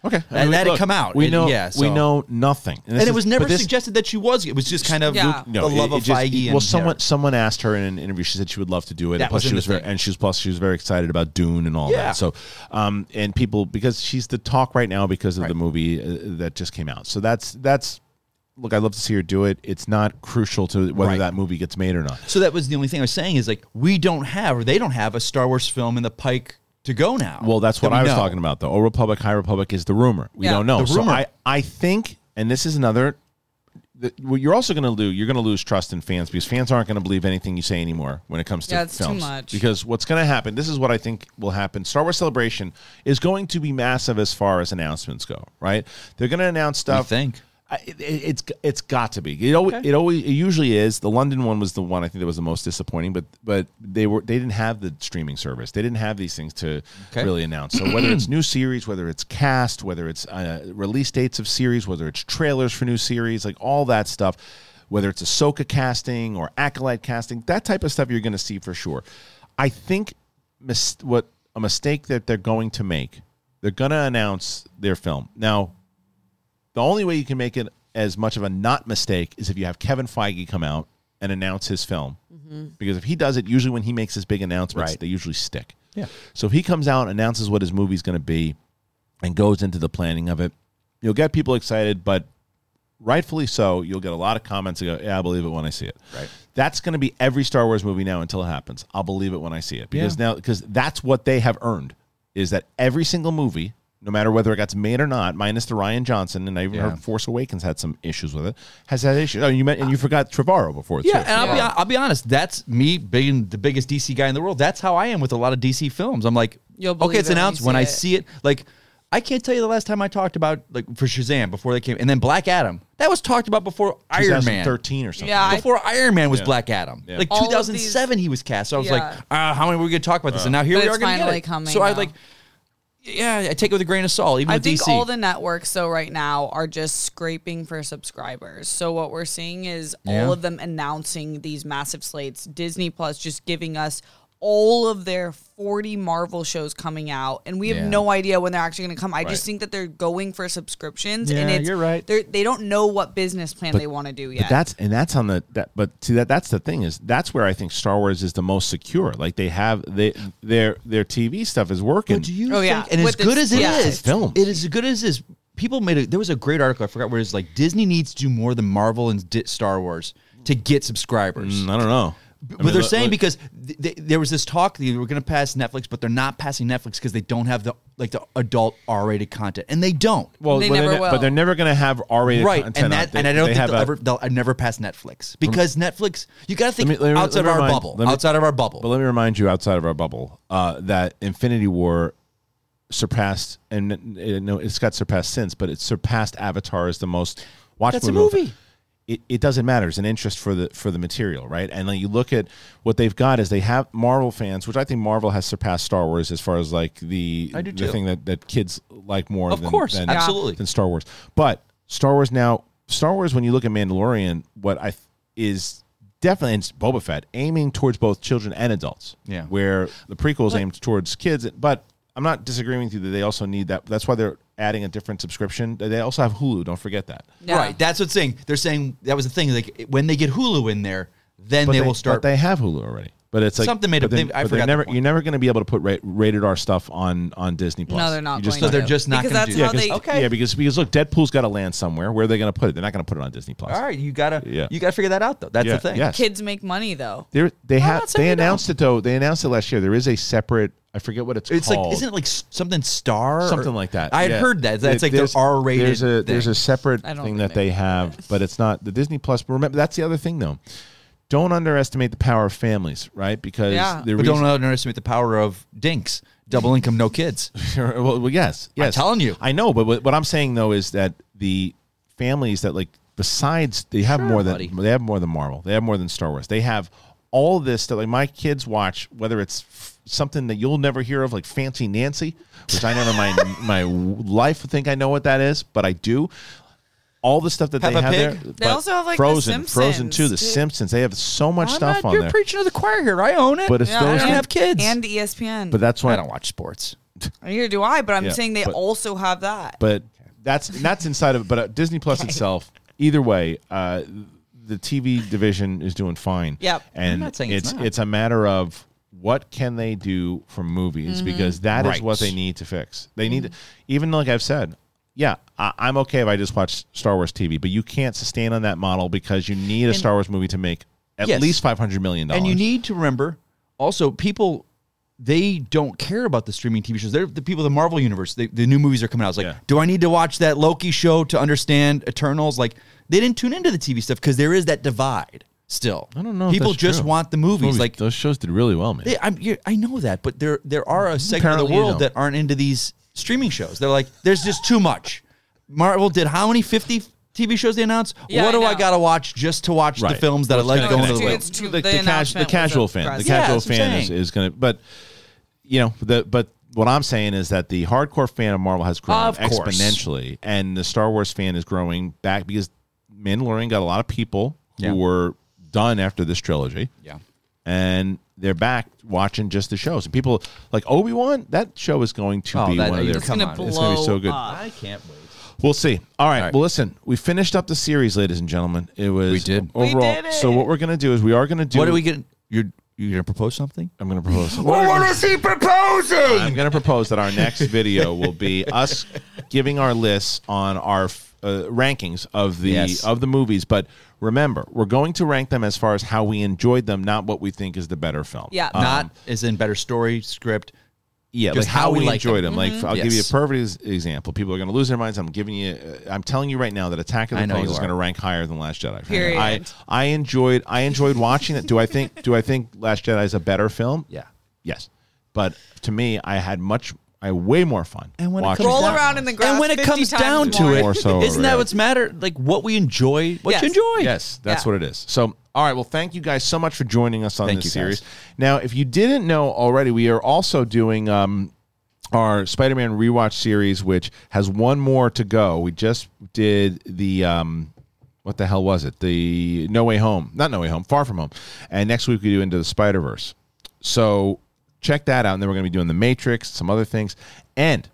Okay, And that had come out. We And- know. yeah, we know nothing, And, this it is- was never this- suggested that she was. It was just kind of Yeah. the love it of just- Feige. well, and someone Derek. someone asked her in an interview. She said she would love to do it. That and plus, was she was very, thing. and she was plus she was very excited about Dune and all Yeah. that. So, um, and people because she's the talk right now because of Right. the movie uh, that just came out. So that's that's. Look, I'd love to see her do it. It's not crucial to whether Right. that movie gets made or not. So that was the only thing I was saying is like we don't have or they don't have a Star Wars film in the pike to go now. Well, that's what that we I was know. talking about. The Old Republic, High Republic is the rumor. We Yeah. don't know. The So rumor. I, I think, and this is another. The, what you're also going to lose. You're going to lose trust in fans because fans aren't going to believe anything you say anymore when it comes to Yeah, it's too films. much. Because what's going to happen? This is what I think will happen. Star Wars Celebration is going to be massive as far as announcements go. Right? They're going to announce You stuff. think? It, it's it's got to be. It always, Okay. it always it usually is. The London one was the one I think that was the most disappointing. But but they were they didn't have the streaming service. They didn't have these things to Okay. really announce. So whether it's new series, whether it's cast, whether it's uh, release dates of series, whether it's trailers for new series, like all that stuff, whether it's Ahsoka casting or Acolyte casting, that type of stuff you're going to see for sure. I think mis- what a mistake that they're going to make. They're going to announce their film now. The only way you can make it as much of a not mistake is if you have Kevin Feige come out and announce his film. Mm-hmm. Because if he does it, usually when he makes his big announcements, Right. they usually stick. Yeah. So if he comes out announces what his movie's going to be and goes into the planning of it, you'll get people excited, but rightfully so, you'll get a lot of comments that go, Yeah, I believe it when I see it. Right. That's going to be every Star Wars movie now until it happens. I'll believe it when I see it. Because Yeah. now, because that's what they have earned is that every single movie, no matter whether it gets made or not, minus the Rian Johnson, and I even Yeah. heard Force Awakens had some issues with it, has had issues. Oh, you meant, and you forgot Trevorrow before, too. Yeah, and I'll be I'll be honest. That's me being the biggest DC guy in the world. That's how I am with a lot of DC films. I'm like, okay, it's it when announced when, see I it. see it. Like, I can't tell you the last time I talked about like for Shazam before they came, and then Black Adam. That was talked about before Iron Man. 13 or something. Yeah, I- Before Iron Man was Yeah. Black Adam, Yeah. like All of 2007, he was cast. So I was like, uh, how many were we going to talk about this? and now here But we are going to finally get it. coming So I now. like, yeah, I take it with a grain of salt. Even I think DC, all the networks though right now are just scraping for subscribers. So what we're seeing is Yeah. all of them announcing these massive slates. Disney Plus just giving us all of their 40 Marvel shows coming out and we have Yeah. no idea when they're actually going to come. I Right. just think that they're going for subscriptions and it's you're right. They're, don't know what business plan they want to do yet. But that's and that's on the that. But see that that's the thing is that's where I think Star Wars is the most secure. Like they have they their their TV stuff is working. But do you Oh, think, yeah. and as good its- as it is, yeah. It's film. it is as good as is. People made a. There was a great article I forgot where it's like Disney needs to do more than Marvel and Star Wars to get subscribers. Mm, I don't know. I But mean, they're look- saying look- because th- th- there was this talk that they were going to pass Netflix, but they're not passing Netflix because they don't have the like the adult R-rated content, and they don't. well, They but, never they're, will. but they're never going to have R-rated right, content. and out that, there. and I don't They think have they'll a- ever they'll I'd never pass Netflix because Netflix. You got to think Let me- let me- outside let me of our remind- bubble, let me- outside of our bubble. But let me remind you, outside of our bubble, uh, that Infinity War surpassed, and uh, no, it's got surpassed since, but it surpassed Avatar as the most watched That's a movie. Movie. It, it doesn't matter. It's an interest for the for the material, right? And then you look at what they've got is they have Marvel fans, which I think Marvel has surpassed Star Wars as far as like the I do the too. thing that, that kids like more Of than, course, than, absolutely. than Star Wars. But Star Wars now, Star Wars when you look at Mandalorian, what I th- is definitely and Boba Fett aiming towards both children and adults. Yeah. Where the prequels aimed towards kids, but I'm not disagreeing with you that they also need that. That's why they're adding a different subscription. They also have Hulu. Don't forget that. Yeah. Right, that's what's saying. They're saying that was the thing. Like when they get Hulu in there, then But they, will start. But they have Hulu already. But it's like Something made up- then- they- I but forgot never, you're never going to be able to put ra- rated R stuff on on Disney Plus. No, they're not You just going so they're to. just not Because going to that's do. yeah, how because, they- Okay. yeah, because because look, Deadpool's got to land somewhere. Where are they going to put it? They're not going to put it on Disney Plus. All right, you gotta, Yeah. you gotta figure that out though. That's Yeah, the thing. yes. Kids make money though. They're, they not have they they don't. announced it though. They announced it last year. There is a separate. I forget what it's, It's called. like, isn't it like something star? or- something like that. I had Yeah. heard that. That's like their There's- R-rated. There's a there's a separate I don't thing think that they they have, but it's not the Disney Plus. But remember, that's the other thing though. Don't underestimate the power of families, right? Because Yeah. the But reason, don't underestimate the power of dinks, double income, no kids. well, well, yes, yes. telling you. I know, but what, what I'm saying though is that the families that like besides they have Sure, more than buddy. they have more than Marvel. They have more than Star Wars. They have all this stuff. Like my kids watch whether it's f- something that you'll never hear of, like Fancy Nancy, which I never my my life think I know what that is, but I do. all the stuff that Peppa they have Pig? there. They also have, like, The Frozen, Frozen too. The Simpsons. Simpsons. They have so much I'm stuff not, on you're there. preaching to the choir here. I own it. But it's Yeah, those. I don't that- have kids. and ESPN. but that's why I don't watch sports. Neither do I. But I'm Yeah, saying they but- also have that. But that's that's inside of it. But uh, Disney Plus itself. Either way, uh, the TV division is doing fine. Yep. And not saying it's it's not. it's a matter of what can they do for movies Mm-hmm. because that is Right. what they need to fix. They need to, even like I've said. Yeah, I, I'm okay if I just watch Star Wars TV, but you can't sustain on that model because you need a Star Wars movie to make at Yes. least five hundred million dollars. And you need to remember also people they don't care about the streaming TV shows. They're the people of the Marvel universe. They, the new movies are coming out. It's like, Yeah. do I need to watch that Loki show to understand Eternals? Like they didn't tune into the TV stuff because there is that divide still. I don't know. if People that's just true. want the movies. Like those shows did really well, man. they, I'm, you I know that, but there there are a segment of Apparently the you world don't. that aren't into these streaming shows. They're like, there's just too much. Marvel did how many 50 TV shows they announced? Yeah, what I do I know. got to watch just to watch the Right. films that What's I like gonna going to the you? lake? It's too- the, the the, cas- the announcement was casual fan, the aggressive. Yeah, casual that's what I'm fan is, saying. is going to, but you know, the but what I'm saying is that the hardcore fan of Marvel has grown Of course. exponentially, and the Star Wars fan is growing back because Mandalorian got a lot of people Yeah. who were done after this trilogy, Yeah. and they're back watching just the shows. And people like Obi Wan, that show is going to Oh, be that- one of their. it's gonna Come on. It's going to be so good. up. I can't wait. We'll see. All right. All right. Well, listen, we finished up the series, ladies and gentlemen. It was We did. We overall. did it. So what we're going to do is we are going to do. What are we getting? You're you're gonna propose something? I'm going to propose. what is he proposing? I'm going to propose that our next video will be us giving our lists on our uh, rankings of the Yes. of the movies. But remember, we're going to rank them as far as how we enjoyed them, not what we think is the better film. Yeah. Um, Not as in better story, script. yeah, just like how, how we, we like enjoyed them. them. Like I'll give you a perfect example. People are going to lose their minds. I'm giving you. Uh, I'm telling you right now that Attack of the Clones is going to rank higher than Last Jedi. Period. I I enjoyed I enjoyed watching it. Do I think Do I think Last Jedi is a better film? Yeah. Yes, but to me, I had much. I had way more fun. And when it watching comes Roll down- around in the grass. and when it 50 comes times down to more. it, More so, isn't that what's matter? Like what we enjoy, what Yes. you enjoy. Yes, that's Yeah. what it is. So, all right. Well, thank you guys so much for joining us on Thank this you, series. guys. Now, if you didn't know already, we are also doing um, our Spider-Man rewatch series, which has one more to go. We just did the um, what the hell was it? The No Way Home, not No Way Home, Far From Home, and next week we do Into the Spider Verse. So check that out, and then we're going to be doing the Matrix, some other things, and.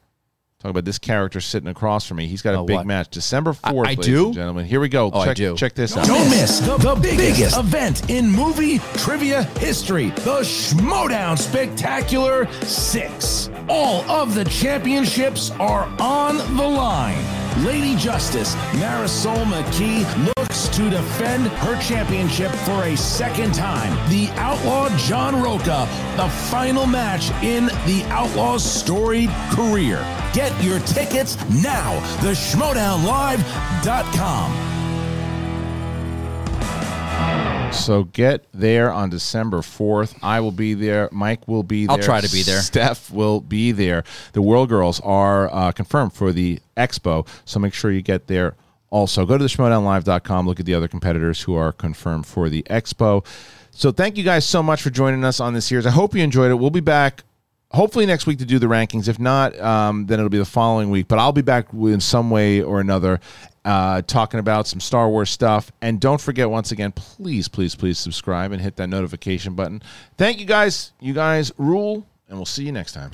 Talk about this character sitting across from me. He's got a Oh, big what? match, December fourth, I ladies do? and gentlemen. Here we go. Oh, I check, do. check this out. Don't miss the, the biggest event in movie trivia history, the Schmodown Spectacular 6. All of the championships are on the line. Lady Justice Marisol McKee looks to defend her championship for a second time. The Outlaw John Rocha, the final match in the Outlaw's storied career. Get your tickets now. The SchmodownLive.com. So get there on December 4th. I will be there. Mike will be there. I'll try to be there. Steph will be there. The World Girls are uh, confirmed for the expo, so make sure you get there also. Go to the schmodownlive.com. Look at the other competitors who are confirmed for the expo. So thank you guys so much for joining us on this series. I hope you enjoyed it. We'll be back hopefully next week to do the rankings. If not, um, then it'll be the following week. But I'll be back in some way or another uh, talking about some Star Wars stuff. And don't forget, once again, please, please, please subscribe and hit that notification button. Thank you guys. You guys rule, and we'll see you next time.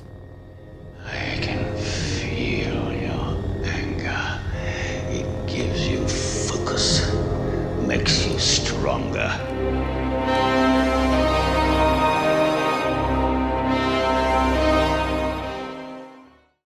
I can feel your anger. It gives you focus, makes you stronger.